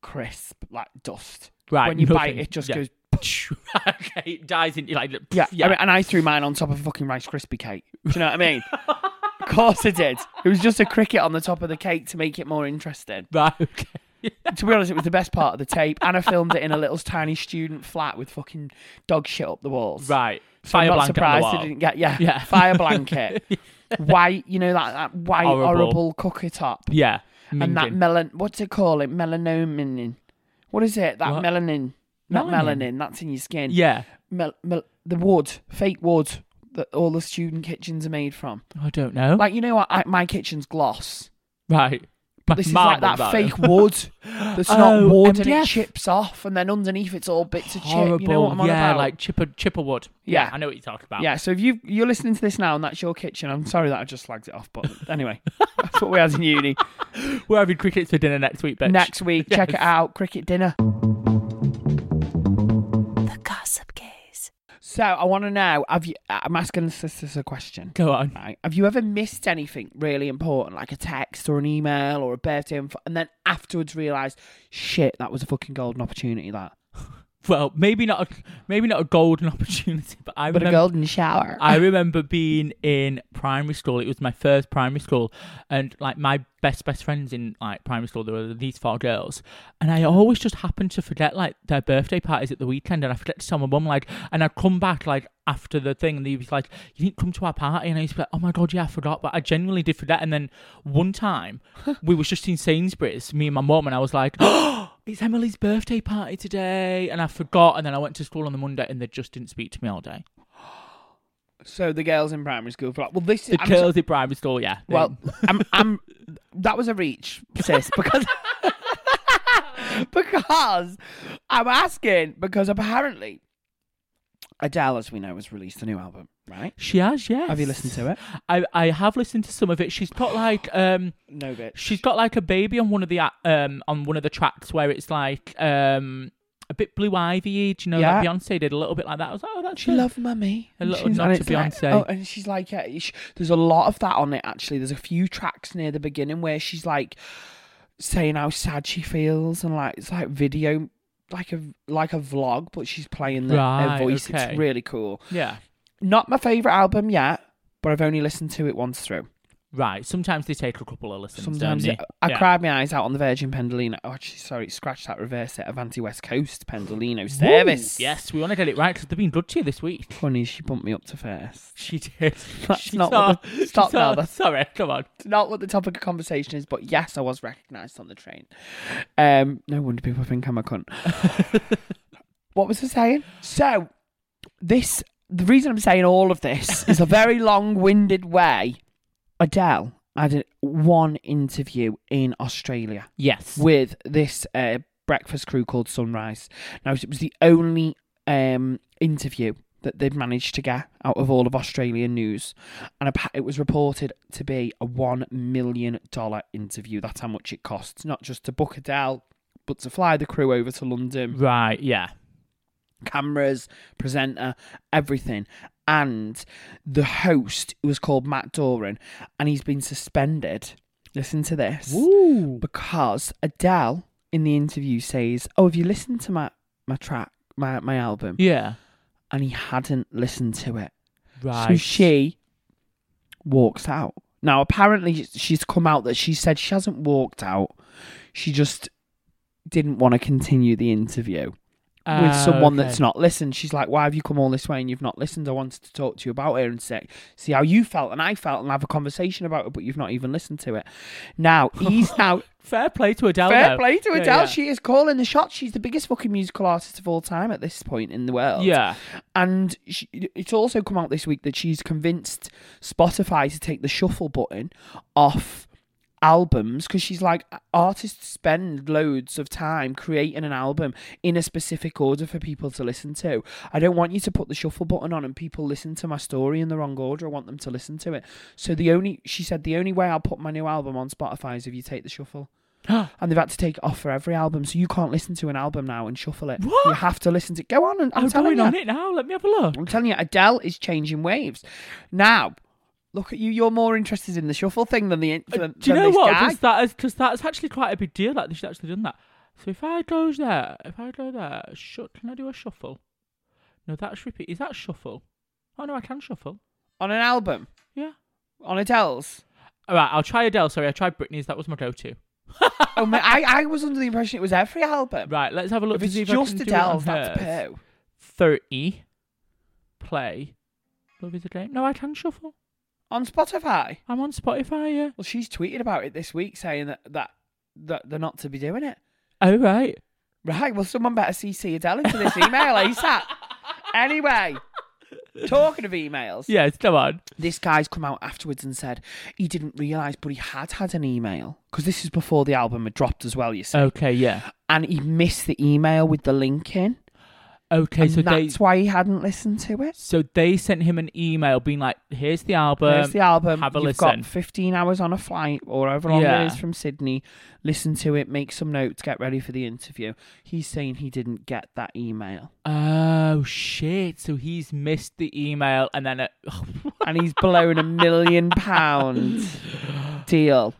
[SPEAKER 3] crisp like dust.
[SPEAKER 1] Right.
[SPEAKER 3] when you bite, it just
[SPEAKER 1] Yeah.
[SPEAKER 3] goes. *laughs*
[SPEAKER 1] okay. It dies into like.
[SPEAKER 3] Yeah,
[SPEAKER 1] Yeah.
[SPEAKER 3] I mean, and I threw mine on top of a fucking Rice Krispie cake. Do you know what I mean? *laughs* of course I did. It was just a cricket on the top of the cake to make it more interesting. *laughs*
[SPEAKER 1] right. Okay. *laughs*
[SPEAKER 3] to be honest, it was the best part of the tape, and I filmed it in a little tiny student flat with fucking dog shit up the walls.
[SPEAKER 1] Right.
[SPEAKER 3] So I'm
[SPEAKER 1] Fire
[SPEAKER 3] not
[SPEAKER 1] blanket on the
[SPEAKER 3] surprised
[SPEAKER 1] wall.
[SPEAKER 3] I didn't get yeah,
[SPEAKER 1] Yeah.
[SPEAKER 3] fire *laughs* blanket, white. You know that, that white
[SPEAKER 1] Horrible.
[SPEAKER 3] horrible cookie top,
[SPEAKER 1] Yeah.
[SPEAKER 3] and that melon. What's it called? It melanomin. What is it? That
[SPEAKER 1] What?
[SPEAKER 3] melanin. Not
[SPEAKER 1] Melanin?
[SPEAKER 3] melanin. That's in your skin.
[SPEAKER 1] Yeah.
[SPEAKER 3] Mel, mel, the wood, fake wood that all the student kitchens are made from.
[SPEAKER 1] I don't know.
[SPEAKER 3] Like you know what? I, my kitchen's gloss.
[SPEAKER 1] right.
[SPEAKER 3] But this is like that fake wood *laughs* that's
[SPEAKER 1] Oh,
[SPEAKER 3] not wood and it chips off, and then underneath it's all bits of chip. You know what I'm
[SPEAKER 1] Horrible.
[SPEAKER 3] on
[SPEAKER 1] yeah,
[SPEAKER 3] about?
[SPEAKER 1] like chipper chipper wood.
[SPEAKER 3] Yeah.
[SPEAKER 1] I know what you're talking about.
[SPEAKER 3] Yeah, so if you you're listening to this now and that's your kitchen, I'm sorry that I just slagged it off, but *laughs* anyway, that's what we had in uni. *laughs*
[SPEAKER 1] We're having crickets for dinner next week, bitch.
[SPEAKER 3] Next week, check it out, cricket dinner. So I want to know: Have you? I'm asking sisters a question.
[SPEAKER 1] Go on.
[SPEAKER 3] Right? Have you ever missed anything really important, like a text or an email or a birthday, info, and then afterwards realised, shit, that was a fucking golden opportunity. That,
[SPEAKER 1] Well, maybe not. A, maybe not a golden *laughs* opportunity, but I
[SPEAKER 3] but a golden shower.
[SPEAKER 1] I remember being in primary school. It was my first primary school, and like my best best friends in like primary school, there were these four girls, and I always just happened to forget like their birthday parties at the weekend, and I forget to tell my mum like, and I'd come back like after the thing, and they'd be like, "You didn't come to our party," and I used to be like, "Oh my god, yeah, I forgot," but I genuinely did forget. And then one time, *laughs* we was just in Sainsbury's, me and my mum, and I was like, *gasps* "Oh, it's Emily's birthday party today," and I forgot, and then I went to school on the Monday, and they just didn't speak to me all day. *gasps*
[SPEAKER 3] so the girls in primary school were like, well, this is
[SPEAKER 1] The
[SPEAKER 3] I'm
[SPEAKER 1] girls in primary school, yeah. they-
[SPEAKER 3] Well, *laughs* I'm, I'm. That was a reach, sis, *laughs* because *laughs* because I'm asking because apparently Adele, as we know, has released a new album, right?
[SPEAKER 1] She has, yes.
[SPEAKER 3] Have you listened to it?
[SPEAKER 1] I I have listened to some of it. She's got like um
[SPEAKER 3] No, bitch.
[SPEAKER 1] she's got like a baby on one of the um on one of the tracks where it's like um a bit blue ivy. Do you know
[SPEAKER 3] Yeah.
[SPEAKER 1] that Beyonce did a little bit like that? I was like, oh, that's
[SPEAKER 3] She
[SPEAKER 1] it.
[SPEAKER 3] loved mummy.
[SPEAKER 1] A little
[SPEAKER 3] She's-
[SPEAKER 1] nod to
[SPEAKER 3] it's like-
[SPEAKER 1] Beyonce.
[SPEAKER 3] oh, and she's like, uh, sh- there's a lot of that on it. Actually, there's a few tracks near the beginning where she's like saying how sad she feels, and like it's like video, like a like a vlog, but she's playing the, her
[SPEAKER 1] Right,
[SPEAKER 3] voice.
[SPEAKER 1] okay.
[SPEAKER 3] It's really cool.
[SPEAKER 1] yeah.
[SPEAKER 3] Not my favorite album yet, but I've only listened to it once through.
[SPEAKER 1] Right. Sometimes they take a couple of listens.
[SPEAKER 3] Sometimes
[SPEAKER 1] don't
[SPEAKER 3] it-
[SPEAKER 1] they?
[SPEAKER 3] I
[SPEAKER 1] Yeah.
[SPEAKER 3] cried my eyes out on the Virgin Pendolino. Oh, actually, sorry, scratch that, reverse it. Avanti West Coast Pendolino service.
[SPEAKER 1] Yes, we want to get it right because they've been good to you this week.
[SPEAKER 3] Funny, she bumped me up to first.
[SPEAKER 1] She did. *laughs*
[SPEAKER 3] That's
[SPEAKER 1] She
[SPEAKER 3] not
[SPEAKER 1] saw-
[SPEAKER 3] the- stop
[SPEAKER 1] saw-
[SPEAKER 3] now, that's-
[SPEAKER 1] Sorry, come on.
[SPEAKER 3] Not what the topic of conversation is, but yes, I was recognised on the train. Um, no wonder people think I'm a cunt. *laughs* what was I saying? So, this the reason I'm saying all of this is a very *laughs* long-winded way. Adele had a, one interview in Australia
[SPEAKER 1] Yes.
[SPEAKER 3] with this uh, breakfast crew called Sunrise. Now, it was the only um, interview that they'd managed to get out of all of Australian news, and it was reported to be a one million dollar interview. That's how much it costs, not just to book Adele, but to fly the crew over to London,
[SPEAKER 1] Right. Yeah.
[SPEAKER 3] cameras, presenter, everything. And the host was called Matt Doran, and he's been suspended. Listen to this
[SPEAKER 1] Woo.
[SPEAKER 3] because Adele in the interview says, "Oh, have you listened to my my track, my my album?"
[SPEAKER 1] Yeah.
[SPEAKER 3] And he hadn't listened to it,
[SPEAKER 1] Right.
[SPEAKER 3] so she walks out. Now, apparently, she's come out that she said she hasn't walked out. She just didn't want to continue the interview. With
[SPEAKER 1] Ah,
[SPEAKER 3] someone
[SPEAKER 1] okay.
[SPEAKER 3] that's not listened. She's like, "Why have you come all this way and you've not listened? I wanted to talk to you about it and say, see how you felt and I felt and have a conversation about it, but you've not even listened to it." Now *laughs* he's now
[SPEAKER 1] Fair play to Adele.
[SPEAKER 3] fair
[SPEAKER 1] though.
[SPEAKER 3] play to
[SPEAKER 1] Yeah,
[SPEAKER 3] Adele.
[SPEAKER 1] yeah.
[SPEAKER 3] She is calling the shots. She's the biggest fucking musical artist of all time at this point in the world.
[SPEAKER 1] Yeah.
[SPEAKER 3] And she, it's also come out this week that she's convinced Spotify to take the shuffle button off albums because she's like artists spend loads of time creating an album in a specific order for people to listen to. I don't want you to put the shuffle button on and people listen to my story in the wrong order. I want them to listen to it. So the only she said the only way I'll put my new album on Spotify is if you take the shuffle. *gasps* and they've had to take it off for every album, so you can't listen to an album now and shuffle it.
[SPEAKER 1] What?
[SPEAKER 3] You have to listen to. Go on, and I'm,
[SPEAKER 1] I'm
[SPEAKER 3] telling
[SPEAKER 1] going
[SPEAKER 3] you.
[SPEAKER 1] on it now. Let me have a look.
[SPEAKER 3] I'm telling you, Adele is changing waves. Now, look at you. You're more interested in the shuffle thing than the.
[SPEAKER 1] Uh, do you
[SPEAKER 3] than
[SPEAKER 1] know what? Because that is because that's actually quite a big deal. Like they should actually done that. So if I go there, if I go there, sh- can I do a shuffle? No, that's repeat. Is that shuffle? Oh no, I can shuffle.
[SPEAKER 3] on an album
[SPEAKER 1] Yeah.
[SPEAKER 3] on Adele's.
[SPEAKER 1] All right, I'll try Adele. Sorry, I tried Britney's. That was my go-to.
[SPEAKER 3] Oh, man, I I was under the impression it was every album.
[SPEAKER 1] Right, let's have a look
[SPEAKER 3] If
[SPEAKER 1] to
[SPEAKER 3] it's
[SPEAKER 1] see if
[SPEAKER 3] just
[SPEAKER 1] I can do it on
[SPEAKER 3] that's poo.
[SPEAKER 1] Thirty. Play. Love is a game. No, I can shuffle.
[SPEAKER 3] On Spotify.
[SPEAKER 1] I'm on Spotify. Yeah.
[SPEAKER 3] Well, she's tweeted about it this week, saying that that that they're not to be doing it.
[SPEAKER 1] Oh right.
[SPEAKER 3] Right. Well, someone better CC Adele into this email ASAP. Anyway, talking of emails,
[SPEAKER 1] Yes, come on.
[SPEAKER 3] this guy's come out afterwards and said he didn't realise, but he had had an email because this is before the album had dropped as well. You see,
[SPEAKER 1] Okay, yeah.
[SPEAKER 3] and he missed the email with the link in,
[SPEAKER 1] Okay,
[SPEAKER 3] and
[SPEAKER 1] so they
[SPEAKER 3] that's why he hadn't listened to it.
[SPEAKER 1] so they sent him an email being like, "Here's the album.
[SPEAKER 3] Here's the album.
[SPEAKER 1] Have a
[SPEAKER 3] You've
[SPEAKER 1] listen."
[SPEAKER 3] got 15 hours on a flight or however long
[SPEAKER 1] Yeah.
[SPEAKER 3] it is from Sydney. Listen to it, make some notes, get ready for the interview. He's saying he didn't get that email.
[SPEAKER 1] Oh shit! So he's missed the email, and then it, uh, *laughs*
[SPEAKER 3] and he's blown a million pound *gasps* deal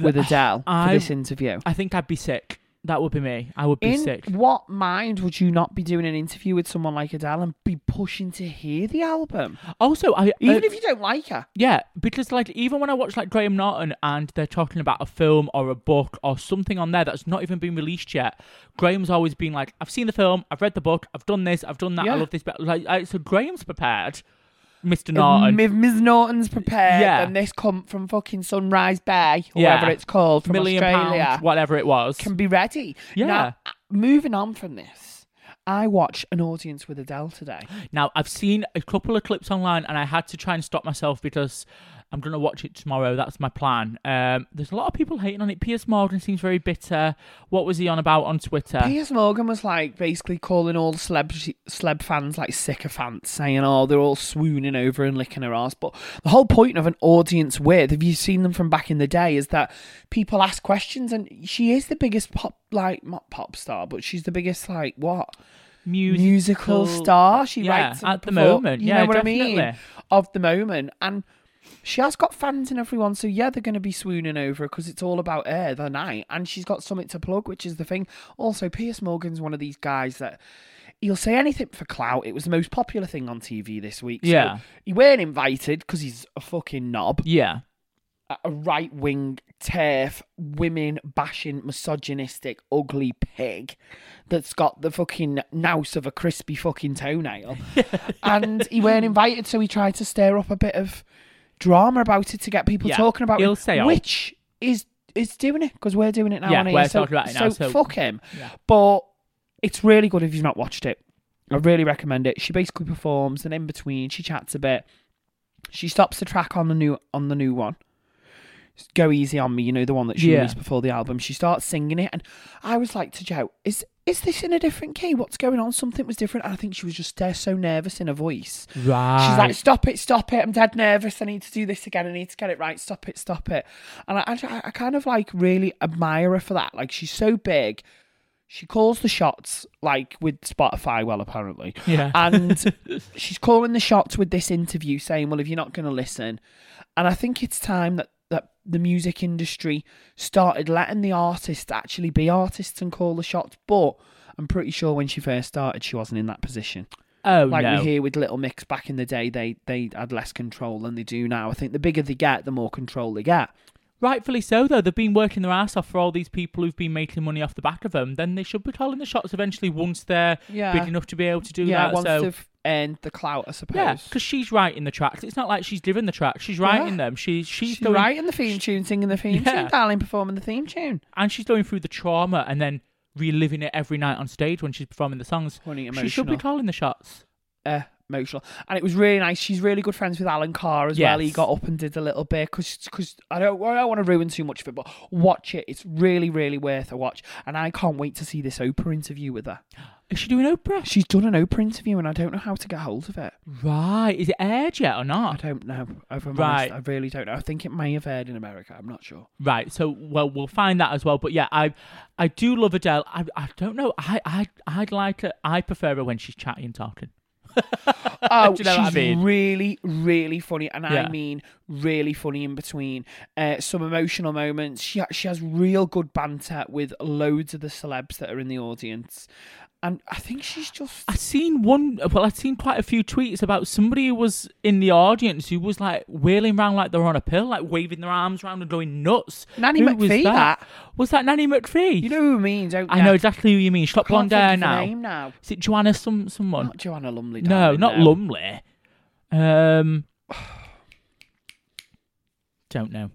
[SPEAKER 3] with Adele for this interview.
[SPEAKER 1] I think I'd be sick. That would be me. I would be
[SPEAKER 3] In
[SPEAKER 1] sick.
[SPEAKER 3] what mind would you not be doing an interview with someone like Adele and be pushing to hear the album,
[SPEAKER 1] Also, I
[SPEAKER 3] even
[SPEAKER 1] uh,
[SPEAKER 3] if you don't like her?
[SPEAKER 1] yeah, because like even when I watch like Graham Norton and they're talking about a film or a book or something on there that's not even been released yet, Graham's always been like, "I've seen the film, I've read the book, I've done this, I've done that,
[SPEAKER 3] Yeah.
[SPEAKER 1] I love this." But like, I, so Graham's prepared, Mister Norton.
[SPEAKER 3] If Ms. Norton's prepared,
[SPEAKER 1] Yeah.
[SPEAKER 3] and this come from fucking Sunrise Bay, or
[SPEAKER 1] Yeah.
[SPEAKER 3] whatever it's called, from
[SPEAKER 1] million
[SPEAKER 3] Australia,
[SPEAKER 1] whatever it was.
[SPEAKER 3] can be ready.
[SPEAKER 1] Yeah.
[SPEAKER 3] Now, uh, moving on from this, I watched an audience with Adele today.
[SPEAKER 1] Now, I've seen a couple of clips online and I had to try and stop myself because I'm going to watch it tomorrow. That's my plan. Um, there's a lot of people hating on it. Piers Morgan seems very bitter. What was he on about on Twitter?
[SPEAKER 3] Piers Morgan was like basically calling all the celeb celeb fans like sycophants, saying, "Oh, they're all swooning over and licking her ass." But the whole point of an audience with, have you've seen them from back in the day, is that people ask questions, and she is the biggest pop, like not pop star, but she's the biggest like what
[SPEAKER 1] Musical,
[SPEAKER 3] musical star. She
[SPEAKER 1] yeah,
[SPEAKER 3] writes
[SPEAKER 1] at the moment.
[SPEAKER 3] You
[SPEAKER 1] yeah,
[SPEAKER 3] know what
[SPEAKER 1] definitely.
[SPEAKER 3] I mean? Of the moment, and she has got fans and everyone. So yeah, they're going to be swooning over her because it's all about her the night, and she's got something to plug, which is the thing. Also, Piers Morgan's one of these guys that. He'll say anything for clout. It was the most popular thing on TV this week. So
[SPEAKER 1] Yeah.
[SPEAKER 3] he weren't invited because he's a fucking knob
[SPEAKER 1] Yeah.
[SPEAKER 3] a- a right wing turf, women bashing, misogynistic, ugly pig that's got the fucking nouse of a crispy fucking toenail. *laughs* and he weren't invited, so he tried to stir up a bit of drama about it to get people
[SPEAKER 1] Yeah,
[SPEAKER 3] talking about it,
[SPEAKER 1] say, oh.
[SPEAKER 3] which is is doing it because we're doing it now.
[SPEAKER 1] Yeah, we're
[SPEAKER 3] so,
[SPEAKER 1] talking about it now,
[SPEAKER 3] So,
[SPEAKER 1] so-
[SPEAKER 3] fuck him.
[SPEAKER 1] Yeah.
[SPEAKER 3] But it's really good if you've not watched it. I really recommend it. She basically performs, and in between, she chats a bit. She stops the track on the new on the new one. Go easy on me, you know the one that she
[SPEAKER 1] Yeah.
[SPEAKER 3] released before the album. She starts singing it, and I was like to Joe, "Is is this in a different key? What's going on? Something was different." And I think she was just there, so nervous in her voice.
[SPEAKER 1] Right.
[SPEAKER 3] She's like, "Stop it, stop it! I'm dead nervous. I need to do this again. I need to get it right. Stop it, stop it." And I, I, I kind of like really admire her for that. Like she's so big. She calls the shots like with Spotify, well, apparently.
[SPEAKER 1] Yeah.
[SPEAKER 3] And *laughs* she's calling the shots with this interview saying, well, if you're not going to listen. And I think it's time that, that the music industry started letting the artists actually be artists and call the shots. But I'm pretty sure when she first started, she wasn't in that position.
[SPEAKER 1] oh
[SPEAKER 3] like
[SPEAKER 1] no.
[SPEAKER 3] we hear with Little Mix back in the day, they, they had less control than they do now. I think the bigger they get, the more control they get.
[SPEAKER 1] Rightfully so, though. They've been working their ass off for all these people who've been making money off the back of them. Then they should be calling the shots eventually once they're
[SPEAKER 3] Yeah.
[SPEAKER 1] big enough to be able to do
[SPEAKER 3] yeah,
[SPEAKER 1] that.
[SPEAKER 3] once
[SPEAKER 1] so
[SPEAKER 3] they've earned the clout, I suppose.
[SPEAKER 1] yeah, because she's writing the tracks. It's not like she's given the tracks. She's writing
[SPEAKER 3] Yeah.
[SPEAKER 1] them. She's she's,
[SPEAKER 3] she's
[SPEAKER 1] going
[SPEAKER 3] writing the theme tune, singing the theme
[SPEAKER 1] Yeah.
[SPEAKER 3] tune, darling, performing the theme tune.
[SPEAKER 1] and she's going through the trauma and then reliving it every night on stage when she's performing the songs. She should be calling the shots.
[SPEAKER 3] uh, emotional. And it was really nice. She's really good friends with Alan Carr as well. He got up and did a little bit because I don't I don't want to ruin too much of it, but watch it. It's really really worth a watch. And I can't wait to see this Oprah interview with her.
[SPEAKER 1] Is she doing Oprah?
[SPEAKER 3] She's done an Oprah interview, and I don't know how to get hold of it.
[SPEAKER 1] Right. Is it aired yet or not?
[SPEAKER 3] I
[SPEAKER 1] not?
[SPEAKER 3] don't know. If I'm
[SPEAKER 1] Right.
[SPEAKER 3] honest, I really don't know. I think it may have aired in America. I'm not sure.
[SPEAKER 1] Right. So well, we'll find that as well. But yeah, I I do love Adele. I I don't know. I I I'd like her. I prefer her when she's chatting and talking. *laughs*
[SPEAKER 3] Oh,
[SPEAKER 1] Do you know what I
[SPEAKER 3] she's
[SPEAKER 1] mean?
[SPEAKER 3] really, really funny, and
[SPEAKER 1] Yeah.
[SPEAKER 3] I mean really funny in between. Uh, some emotional moments. She ha- she has real good banter with loads of the celebs that are in the audience, and I think she's just.
[SPEAKER 1] I seen one. Well, I've seen quite a few tweets about somebody who was in the audience who was like wheeling around like they're on a pill, like waving their arms around and going nuts.
[SPEAKER 3] Nanny
[SPEAKER 1] Who
[SPEAKER 3] McPhee,
[SPEAKER 1] Was that?
[SPEAKER 3] that.
[SPEAKER 1] was that Nanny McPhee?
[SPEAKER 3] You know who I mean, don't
[SPEAKER 1] I know exactly who you mean. She's got blonde hair now.
[SPEAKER 3] name now.
[SPEAKER 1] Is it Joanna? Some someone?
[SPEAKER 3] Not Joanna Lumley.
[SPEAKER 1] no, not
[SPEAKER 3] no.
[SPEAKER 1] Lumley. Um, don't know.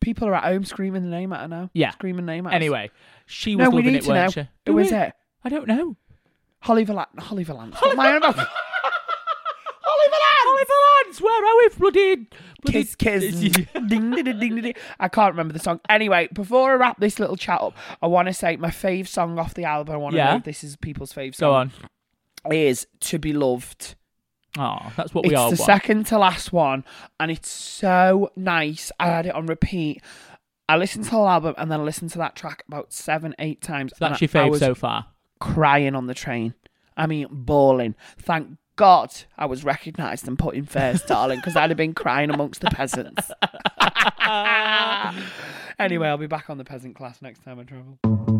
[SPEAKER 3] People are at home screaming the name at her now.
[SPEAKER 1] Yeah.
[SPEAKER 3] screaming the name at us.
[SPEAKER 1] Anyway, she was
[SPEAKER 3] no,
[SPEAKER 1] loving it, weren't she?
[SPEAKER 3] Who is it?
[SPEAKER 1] I don't know.
[SPEAKER 3] Holly Valance. Holly Valance. What am I on about? *laughs*
[SPEAKER 1] Oliver Lance, where are we? Bloody, bloody
[SPEAKER 3] Kiss, kiss. *laughs* ding, ding, ding, ding, ding. I can't remember the song. Anyway, before I wrap this little chat up, I want to say my fave song off the album. I want to
[SPEAKER 1] Yeah.
[SPEAKER 3] know if this is people's fave song.
[SPEAKER 1] Go on.
[SPEAKER 3] Is "To Be Loved."
[SPEAKER 1] Oh, that's what we
[SPEAKER 3] it's
[SPEAKER 1] all
[SPEAKER 3] the second to last one, and it's so nice. I had it on repeat. I listened to the whole album and then I listened to that track about seven, eight times.
[SPEAKER 1] That's your
[SPEAKER 3] I
[SPEAKER 1] fave
[SPEAKER 3] was
[SPEAKER 1] so far.
[SPEAKER 3] Crying on the train. I mean, bawling. Thank God I was recognised and put in first, *laughs* darling, because I'd have been crying amongst the peasants. *laughs* anyway, I'll be back on the peasant class next time I travel.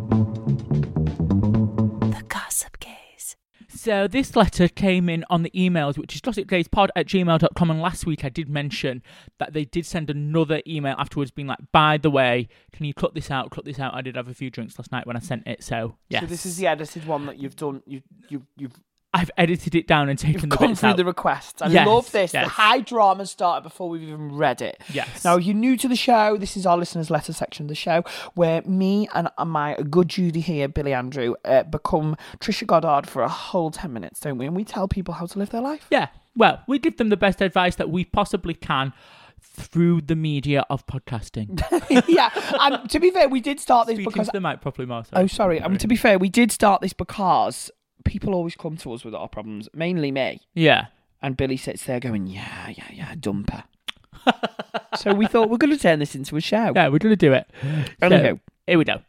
[SPEAKER 1] So this letter came in on the emails, which is gossipgayspod at gmail.com. And last week I did mention that they did send another email afterwards being like, by the way, can you cut this out, cut this out? I did have a few drinks last night when I sent it. So, yes.
[SPEAKER 3] So this is the edited one that you've done. You, you, you've,
[SPEAKER 1] I've edited it down and taken
[SPEAKER 3] you've
[SPEAKER 1] the
[SPEAKER 3] gone
[SPEAKER 1] bits
[SPEAKER 3] through
[SPEAKER 1] out.
[SPEAKER 3] the requests. I
[SPEAKER 1] Yes,
[SPEAKER 3] love this. The high drama started before we've even read it.
[SPEAKER 1] Yes.
[SPEAKER 3] Now, if you're new to the show, this is our listeners' letter section of the show, where me and my good Judy here, Billy Andrew, uh, become Trisha Goddard for a whole 10 minutes, don't we? And we tell people how to live their life.
[SPEAKER 1] Yeah. Well, we give them the best advice that we possibly can through the media of podcasting. *laughs*
[SPEAKER 3] yeah. And to be fair, we did start this
[SPEAKER 1] Speaking
[SPEAKER 3] because.
[SPEAKER 1] to the mic properly more.
[SPEAKER 3] Oh, sorry. Um, to be fair, we did start this because people always come to us with our problems, mainly me.
[SPEAKER 1] Yeah.
[SPEAKER 3] And Billy sits there going, yeah, yeah, yeah, dumper. *laughs* so we thought we're going to turn this into a show.
[SPEAKER 1] Yeah, we're going to do it. So,
[SPEAKER 3] Anywho.
[SPEAKER 1] here we go.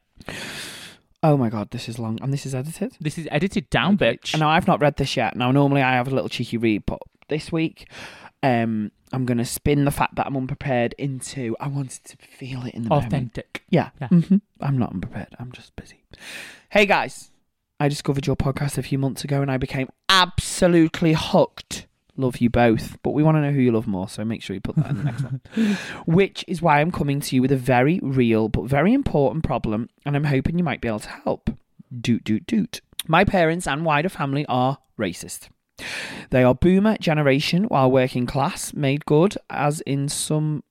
[SPEAKER 3] Oh my God, this is long. And this is edited?
[SPEAKER 1] This is edited down, bitch.
[SPEAKER 3] Now I've not read this yet. Now normally I have a little cheeky read, but this week um I'm gonna spin the fact that I'm unprepared into I wanted to feel it in the moment.
[SPEAKER 1] Authentic.
[SPEAKER 3] Yeah.
[SPEAKER 1] Yeah.
[SPEAKER 3] hmm I'm not unprepared. I'm just busy. Hey guys, I discovered your podcast a few months ago and I became absolutely hooked. Love you both, but we want to know who you love more, so make sure you put that in the next one. *laughs* Which is why I'm coming to you with a very real but very important problem, and I'm hoping you might be able to help. Doot doot doot. My parents and wider family are racist. They are boomer generation while working class, made good, as in some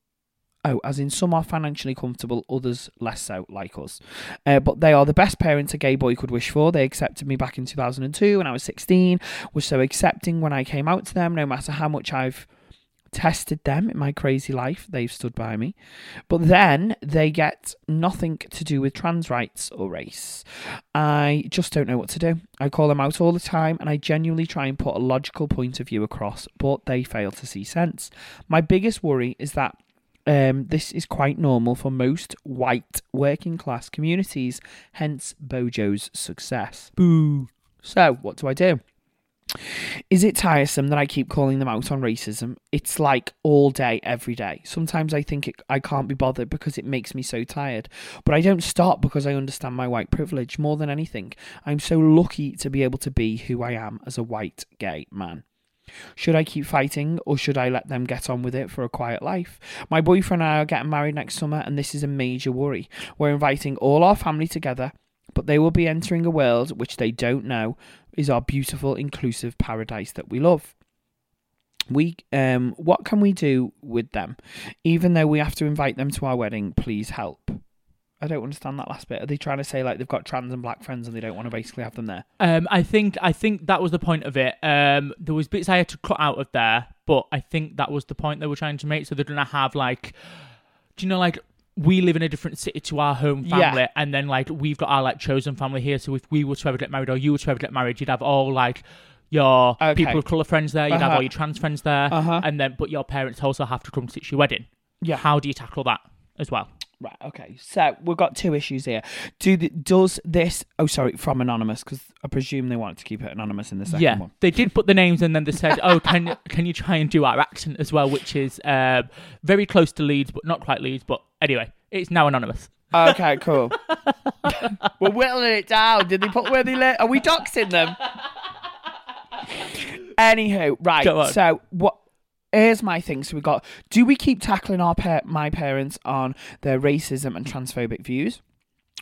[SPEAKER 3] oh, as in some are financially comfortable, others less so, like us. Uh, but they are the best parents a gay boy could wish for. They accepted me back in 2002 when I was 16, was so accepting when I came out to them, no matter how much I've tested them in my crazy life, they've stood by me. But then they get nothing to do with trans rights or race. I just don't know what to do. I call them out all the time and I genuinely try and put a logical point of view across, but they fail to see sense. My biggest worry is that um, this is quite normal for most white working class communities, hence Bojo's success.
[SPEAKER 1] Boo.
[SPEAKER 3] So, what do I do? Is it tiresome that I keep calling them out on racism? It's like all day, every day. Sometimes I think it, I can't be bothered because it makes me so tired. But I don't stop because I understand my white privilege more than anything. I'm so lucky to be able to be who I am as a white gay man. Should I keep fighting or should I let them get on with it for a quiet life? My boyfriend and I are getting married next summer and this is a major worry. We're inviting all our family together, but they will be entering a world which they don't know is our beautiful, inclusive paradise that we love. We um what can we do with them? Even though we have to invite them to our wedding, please help. I don't understand that last bit. Are they trying to say like they've got trans and black friends and they don't want to basically have them there?
[SPEAKER 1] Um, I think I think that was the point of it. Um, there was bits I had to cut out of there, but I think that was the point they were trying to make. So they're gonna have like, do you know, like we live in a different city to our home
[SPEAKER 3] Yeah.
[SPEAKER 1] family, and then like we've got our like chosen family here. So if we were to ever get married or you were to ever get married, you'd have all like your
[SPEAKER 3] Okay.
[SPEAKER 1] people of color friends there. You'd have
[SPEAKER 3] Uh-huh.
[SPEAKER 1] all your trans friends there,
[SPEAKER 3] Uh-huh.
[SPEAKER 1] and then but your parents also have to come to your wedding.
[SPEAKER 3] Yeah.
[SPEAKER 1] How do you tackle that as well?
[SPEAKER 3] Right. Okay. So we've got two issues here. Do the, does this? Oh, sorry, from anonymous because I presume they wanted to keep it anonymous in the second
[SPEAKER 1] yeah,
[SPEAKER 3] one.
[SPEAKER 1] they did put the names and then they said, "Oh, can can you try and do our accent as well?" Which is um, very close to Leeds, but not quite Leeds. But anyway, it's now anonymous.
[SPEAKER 3] Okay. Cool. *laughs* we're whittling it down. Did they put where they live? Are we doxing them? *laughs* Anywho, right. So what? Here's my thing. So we got. Do we keep tackling our pa- my parents on their racism and transphobic views?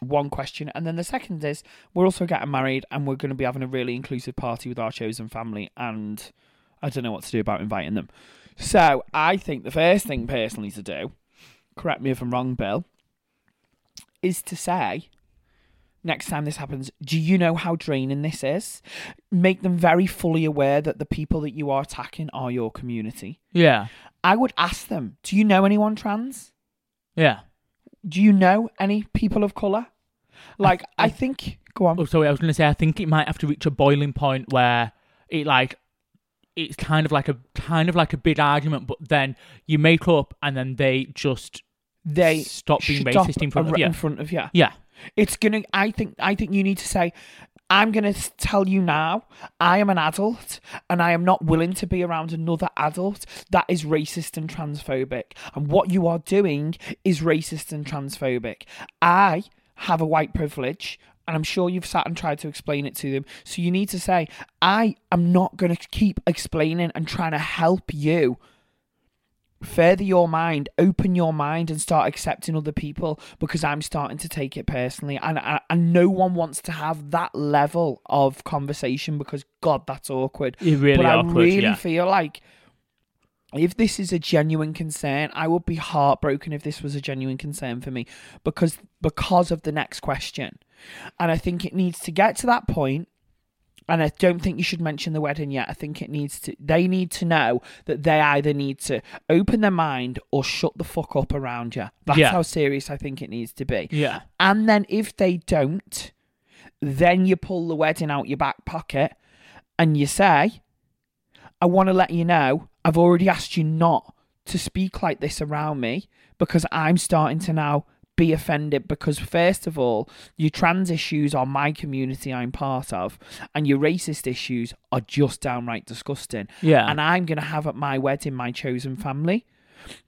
[SPEAKER 3] One question, and then the second is we're also getting married, and we're going to be having a really inclusive party with our chosen family, and I don't know what to do about inviting them. So I think the first thing personally to do, correct me if I'm wrong, Bill, is to say next time this happens, do you know how draining this is? Make them very fully aware that the people that you are attacking are your community.
[SPEAKER 1] Yeah,
[SPEAKER 3] I would ask them, do you know anyone trans?
[SPEAKER 1] yeah.
[SPEAKER 3] Do you know any people of colour? Like, I, think. Go on.
[SPEAKER 1] Oh, sorry, I was going to say I think it might have to reach a boiling point where it like it's kind of like a kind of like a big argument, but then you make up and then they just
[SPEAKER 3] They
[SPEAKER 1] stop being
[SPEAKER 3] stop
[SPEAKER 1] racist in front of you.
[SPEAKER 3] In front of you.
[SPEAKER 1] yeah.
[SPEAKER 3] It's gonna. I think. I think you need to say. I'm gonna tell you now. I am an adult, and I am not willing to be around another adult that is racist and transphobic. And what you are doing is racist and transphobic. I have a white privilege. And I'm sure you've sat and tried to explain it to them. So you need to say, I am not going to keep explaining and trying to help you further your mind, open your mind, and start accepting other people because I'm starting to take it personally. And, and, and no one wants to have that level of conversation because, God, that's awkward.
[SPEAKER 1] It really
[SPEAKER 3] but
[SPEAKER 1] awkward,
[SPEAKER 3] I really
[SPEAKER 1] yeah.
[SPEAKER 3] feel like if this is a genuine concern, I would be heartbroken if this was a genuine concern for me because because of the next question. And I think it needs to get to that point and I don't think you should mention the wedding yet. I think it needs to. They need to know that they either need to open their mind or shut the fuck up around you. That's
[SPEAKER 1] Yeah.
[SPEAKER 3] how serious I think it needs to be.
[SPEAKER 1] Yeah.
[SPEAKER 3] And then if they don't, then you pull the wedding out your back pocket and you say, I want to let you know I've already asked you not to speak like this around me because I'm starting to now be offended because first of all your trans issues are my community I'm part of and your racist issues are just downright disgusting
[SPEAKER 1] Yeah.
[SPEAKER 3] and I'm going to have at my wedding my chosen family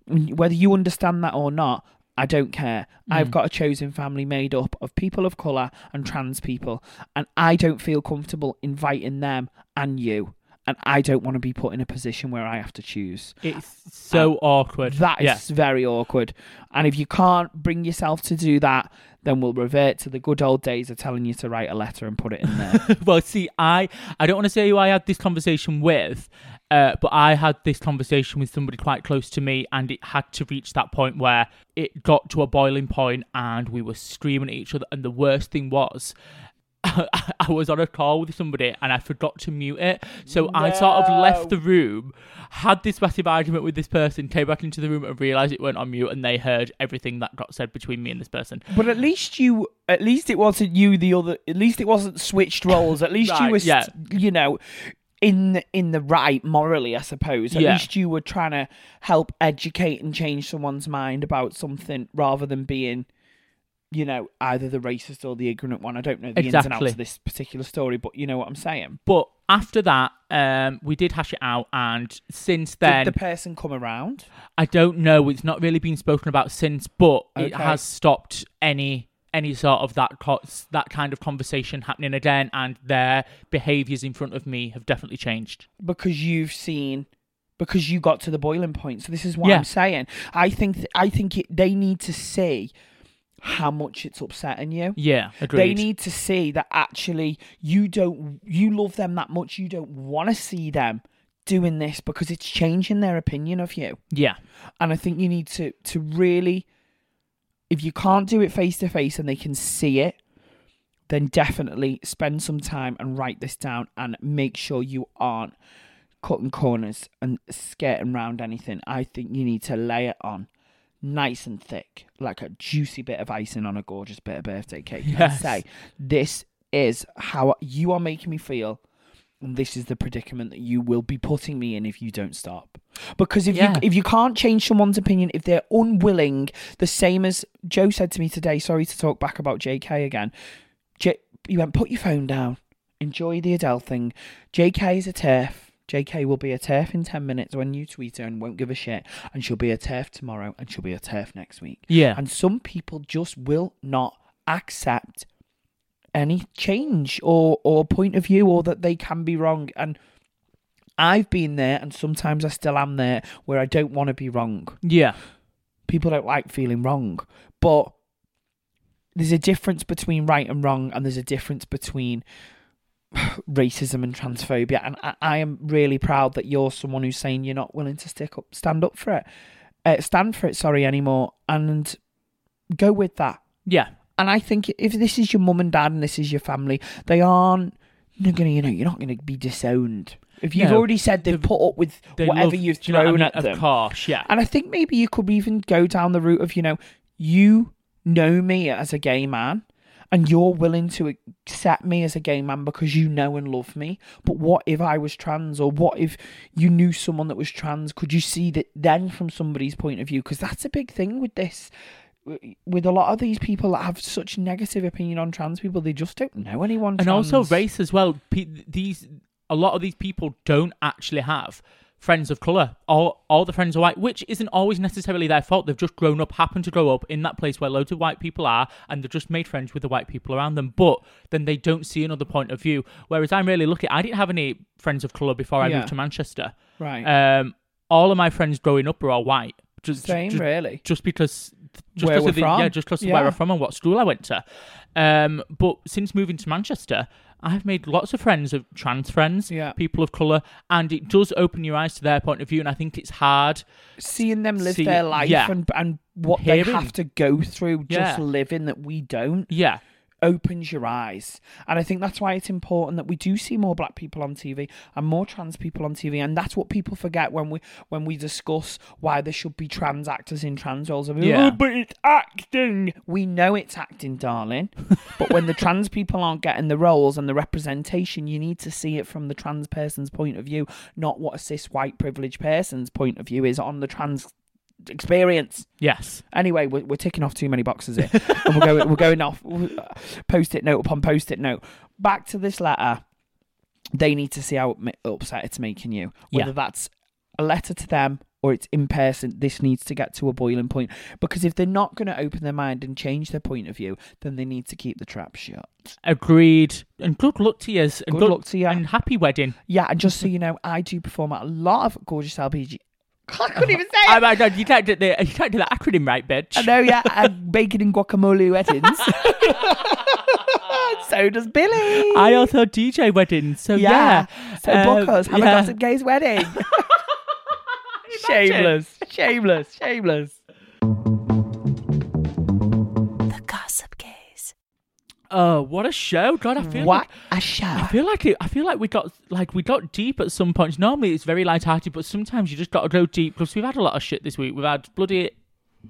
[SPEAKER 3] whether you understand that or not I don't care. I've mm. got a chosen family made up of people of colour and trans people, and I don't feel comfortable inviting them and you. And I don't want to be put in a position where I have to choose.
[SPEAKER 1] It's so awkward.
[SPEAKER 3] That is
[SPEAKER 1] yeah.
[SPEAKER 3] very awkward. And if you can't bring yourself to do that, then we'll revert to the good old days of telling you to write a letter and put it in there. *laughs*
[SPEAKER 1] well, see, I I don't want to say who I had this conversation with, uh, but I had this conversation with somebody quite close to me, and it had to reach that point where it got to a boiling point, and we were screaming at each other. And the worst thing was. *laughs* I was on a call with somebody and I forgot to mute it. So I sort of left the room, had this massive argument with this person, came back into the room and realised it went on mute and they heard everything that got said between me and this person.
[SPEAKER 3] But at least you, at least it wasn't you. The other, at least it wasn't switched roles. At least you were,
[SPEAKER 1] yeah.
[SPEAKER 3] you know, in the, in the right morally. I suppose. At
[SPEAKER 1] Yeah.
[SPEAKER 3] least you were trying to help educate and change someone's mind about something rather than being, you know, either the racist or the ignorant one. I don't know the ins and outs of this particular story, but you know what I'm saying.
[SPEAKER 1] But after that, um, we did hash it out, and since then,
[SPEAKER 3] Did the person come around?
[SPEAKER 1] I don't know. It's not really been spoken about since, but it has stopped any any sort of that co- that kind of conversation happening again, and their behaviours in front of me have definitely changed.
[SPEAKER 3] because you've seen because you got to the boiling point. So this is what
[SPEAKER 1] Yeah.
[SPEAKER 3] I'm saying. I think th- I think it, they need to see how much it's upsetting you.
[SPEAKER 1] Yeah, agreed.
[SPEAKER 3] They need to see that actually you don't you love them that much. You don't want to see them doing this because it's changing their opinion of you.
[SPEAKER 1] yeah,
[SPEAKER 3] And I think you need to to really if you can't do it face to face and they can see it, then definitely spend some time and write this down and make sure you aren't cutting corners and skirting around anything. I think you need to lay it on nice and thick, like a juicy bit of icing on a gorgeous bit of birthday cake. And
[SPEAKER 1] Yes.
[SPEAKER 3] say, This is how you are making me feel. And this is the predicament that you will be putting me in if you don't stop. Because if
[SPEAKER 1] Yeah.
[SPEAKER 3] you if you can't change someone's opinion, if they're unwilling, the same as Joe said to me today. Sorry to talk back about JK again. J- he went, put your phone down, enjoy the Adele thing. JK is a turf. JK will be a turf in ten minutes when you tweet her and won't give a shit, and she'll be a turf tomorrow, and she'll be a turf next week.
[SPEAKER 1] yeah,
[SPEAKER 3] And some people just will not accept any change or or point of view or that they can be wrong. And I've been there and sometimes I still am there where I don't want to be wrong.
[SPEAKER 1] yeah,
[SPEAKER 3] People don't like feeling wrong, but there's a difference between right and wrong and there's a difference between racism and transphobia and I, I am really proud that you're someone who's saying you're not willing to stick up stand up for it uh, stand for it sorry anymore and go with that
[SPEAKER 1] yeah,
[SPEAKER 3] and I think if this is your mum and dad and this is your family, they aren't you're gonna, you know, you're not gonna be disowned. If you've
[SPEAKER 1] No,
[SPEAKER 3] already said they've
[SPEAKER 1] the-
[SPEAKER 3] put up with whatever
[SPEAKER 1] love-
[SPEAKER 3] you've
[SPEAKER 1] do you know I
[SPEAKER 3] thrown
[SPEAKER 1] mean?
[SPEAKER 3] at
[SPEAKER 1] Of
[SPEAKER 3] them.
[SPEAKER 1] course, yeah,
[SPEAKER 3] And I think maybe you could even go down the route of, you know, you know me as a gay man and you're willing to accept me as a gay man because you know and love me. But what if I was trans or what if you knew someone that was trans? Could you see that then from somebody's point of view? Because that's a big thing with this. With a lot of these people that have such negative opinion on trans people, they just don't know anyone.
[SPEAKER 1] and also race as well. These a lot of these people don't actually have friends of color. All all the friends are white, which isn't always necessarily their fault. They've just grown up, happened to grow up in that place where loads of white people are, and they've just made friends with the white people around them. But then they don't see another point of view. Whereas I'm really lucky. I didn't have any friends of color before I
[SPEAKER 3] Yeah.
[SPEAKER 1] moved to Manchester.
[SPEAKER 3] right?
[SPEAKER 1] Um, all of my friends growing up were all white. Just,
[SPEAKER 3] Same,
[SPEAKER 1] just,
[SPEAKER 3] really.
[SPEAKER 1] just because just
[SPEAKER 3] Where
[SPEAKER 1] because
[SPEAKER 3] we're
[SPEAKER 1] of the,
[SPEAKER 3] from.
[SPEAKER 1] yeah just because of where
[SPEAKER 3] Yeah.
[SPEAKER 1] we're from and what school I went to um but since moving to Manchester I've made lots of friends of trans friends
[SPEAKER 3] Yeah.
[SPEAKER 1] people of colour and it does open your eyes to their point of view and I think it's hard
[SPEAKER 3] seeing them live
[SPEAKER 1] See-
[SPEAKER 3] their life
[SPEAKER 1] yeah.
[SPEAKER 3] and and what they have to go through just
[SPEAKER 1] Yeah.
[SPEAKER 3] living that we don't
[SPEAKER 1] yeah
[SPEAKER 3] opens your eyes. And i think that's why it's important that we do see more black people on tv and more trans people on tv and that's what people forget when we when we discuss why there should be trans actors in trans roles. They'll be,
[SPEAKER 1] Yeah.
[SPEAKER 3] "Oh, but it's acting. We know it's acting darling. *laughs* But when the trans people aren't getting the roles and the representation you need to see it from the trans person's point of view not what a cis white privileged person's point of view is on the trans experience
[SPEAKER 1] yes
[SPEAKER 3] Anyway, we're, we're ticking off too many boxes here, *laughs* and we're going we're going off post-it note upon post-it note. Back to this letter. They need to see how upset it's making you. Whether
[SPEAKER 1] Yeah.
[SPEAKER 3] that's a letter to them or it's in person, this needs to get to a boiling point. Because if they're not going to open their mind and change their point of view, then they need to keep the trap shut.
[SPEAKER 1] agreed and good luck to you and
[SPEAKER 3] Good luck to you.
[SPEAKER 1] and happy wedding
[SPEAKER 3] Yeah, and just so you know, I do perform at a lot of gorgeous LPG. I couldn't even say
[SPEAKER 1] I,
[SPEAKER 3] it.
[SPEAKER 1] I, no, you can't do the you can't do the acronym right bitch
[SPEAKER 3] I know, yeah, and *laughs* bacon and guacamole weddings. *laughs* so does Billy.
[SPEAKER 1] I also DJ weddings so yeah,
[SPEAKER 3] So
[SPEAKER 1] Um,
[SPEAKER 3] book us. Have
[SPEAKER 1] yeah.
[SPEAKER 3] a Gossip Gays wedding. *laughs* shameless. Shameless. Shameless.
[SPEAKER 1] Oh, what a show! God, I feel
[SPEAKER 3] What
[SPEAKER 1] like
[SPEAKER 3] a
[SPEAKER 1] I
[SPEAKER 3] show.
[SPEAKER 1] feel like it, I feel like we got like we got deep at some points. Normally it's very light-hearted, but sometimes you just got to go deep. Plus, we've had a lot of shit this week. We've had bloody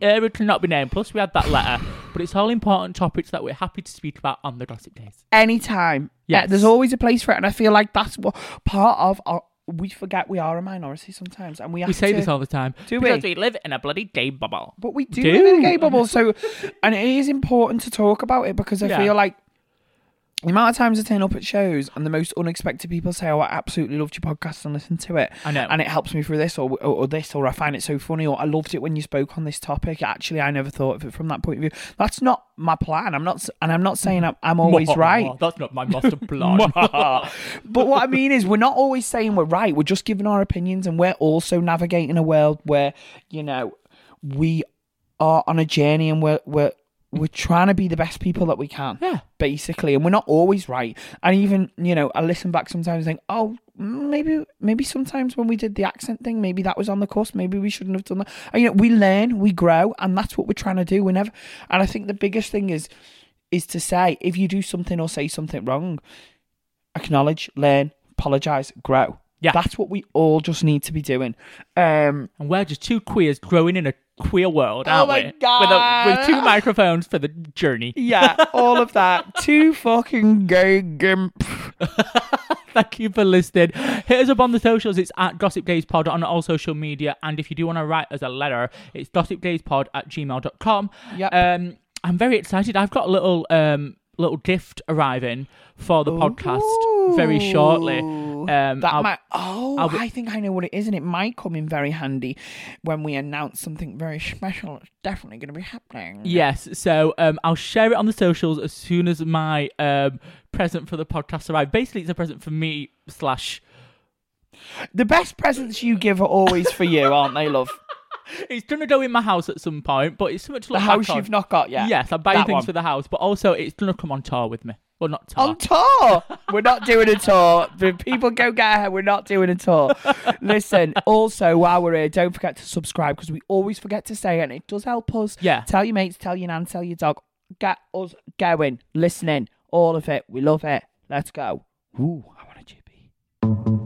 [SPEAKER 1] Eric cannot be named. Plus, we had that letter. but it's all important topics that we're happy to speak about on the Gossip Gays.
[SPEAKER 3] Anytime. Yeah, there's always a place for it. And I feel like that's what part of our. We forget we are a minority sometimes. And we have
[SPEAKER 1] We say
[SPEAKER 3] to,
[SPEAKER 1] this all the time
[SPEAKER 3] Do
[SPEAKER 1] because
[SPEAKER 3] we?
[SPEAKER 1] we live in a bloody gay bubble.
[SPEAKER 3] But we do,
[SPEAKER 1] do.
[SPEAKER 3] live in a gay bubble. So, and it is important to talk about it because I
[SPEAKER 1] Yeah.
[SPEAKER 3] feel like The amount of times I turn up at shows and the most unexpected people say, "Oh, I absolutely loved your podcast and listen to it,"
[SPEAKER 1] I know.
[SPEAKER 3] and it helps me through this or, or or this, or I find it so funny, or I loved it when you spoke on this topic. Actually, I never thought of it from that point of view. That's not my plan. I'm not, and I'm not saying I'm, I'm always *laughs* right.
[SPEAKER 1] That's not my master *laughs* plan.
[SPEAKER 3] but what I mean is, we're not always saying we're right. We're just giving our opinions, and we're also navigating a world where you know we are on a journey, and we're we're we're trying to be the best people that we can.
[SPEAKER 1] Yeah.
[SPEAKER 3] basically, and we're not always right. And even you know, I listen back sometimes and think, oh, maybe maybe sometimes when we did the accent thing, maybe that was on the course. Maybe we shouldn't have done that. And, you know, we learn, we grow, and that's what we're trying to do. We never. And I think the biggest thing is is to say if you do something or say something wrong, acknowledge, learn, apologize, grow.
[SPEAKER 1] Yeah.
[SPEAKER 3] That's what we all just need to be doing. Um,
[SPEAKER 1] and we're just two queers growing in a queer world, aren't
[SPEAKER 3] Oh my
[SPEAKER 1] we?
[SPEAKER 3] God.
[SPEAKER 1] With, a, with two microphones for the journey. *laughs*
[SPEAKER 3] yeah, all of that. Too fucking gay gimp. *laughs*
[SPEAKER 1] Thank you for listening. Hit us up on the socials. It's at Gossip Gays Pod on all social media. And if you do want to write us a letter, it's gossipgayspod at gmail.com.
[SPEAKER 3] Yep.
[SPEAKER 1] Um, I'm very excited. I've got a little um, little gift arriving for the podcast very shortly. Um,
[SPEAKER 3] That
[SPEAKER 1] I'll-
[SPEAKER 3] might. Oh,
[SPEAKER 1] be-
[SPEAKER 3] I think I know what it is, and it might come in very handy when we announce something very special. It's definitely going to be happening.
[SPEAKER 1] Yes, so um, I'll share it on the socials as soon as my um, present for the podcast arrives. Basically, it's a present for me slash.
[SPEAKER 3] The best presents you give are always for you, aren't they, love? *laughs* *laughs*
[SPEAKER 1] It's gonna go in my house at some point, but it's so much like
[SPEAKER 3] The house you've not got yet.
[SPEAKER 1] Yes, I'm buying
[SPEAKER 3] That
[SPEAKER 1] things
[SPEAKER 3] one.
[SPEAKER 1] for the house, but also it's gonna come on tour with me. Well, not tour.
[SPEAKER 3] On tour. We're not doing a tour. But People go get her. We're not doing a tour. *laughs* Listen, also, while we're here, don't forget to subscribe because we always forget to say it and it does help us.
[SPEAKER 1] Yeah.
[SPEAKER 3] Tell your mates, tell your nan, tell your dog. Get us going, listening, all of it. We love it. Let's go. Ooh, I want a chippy.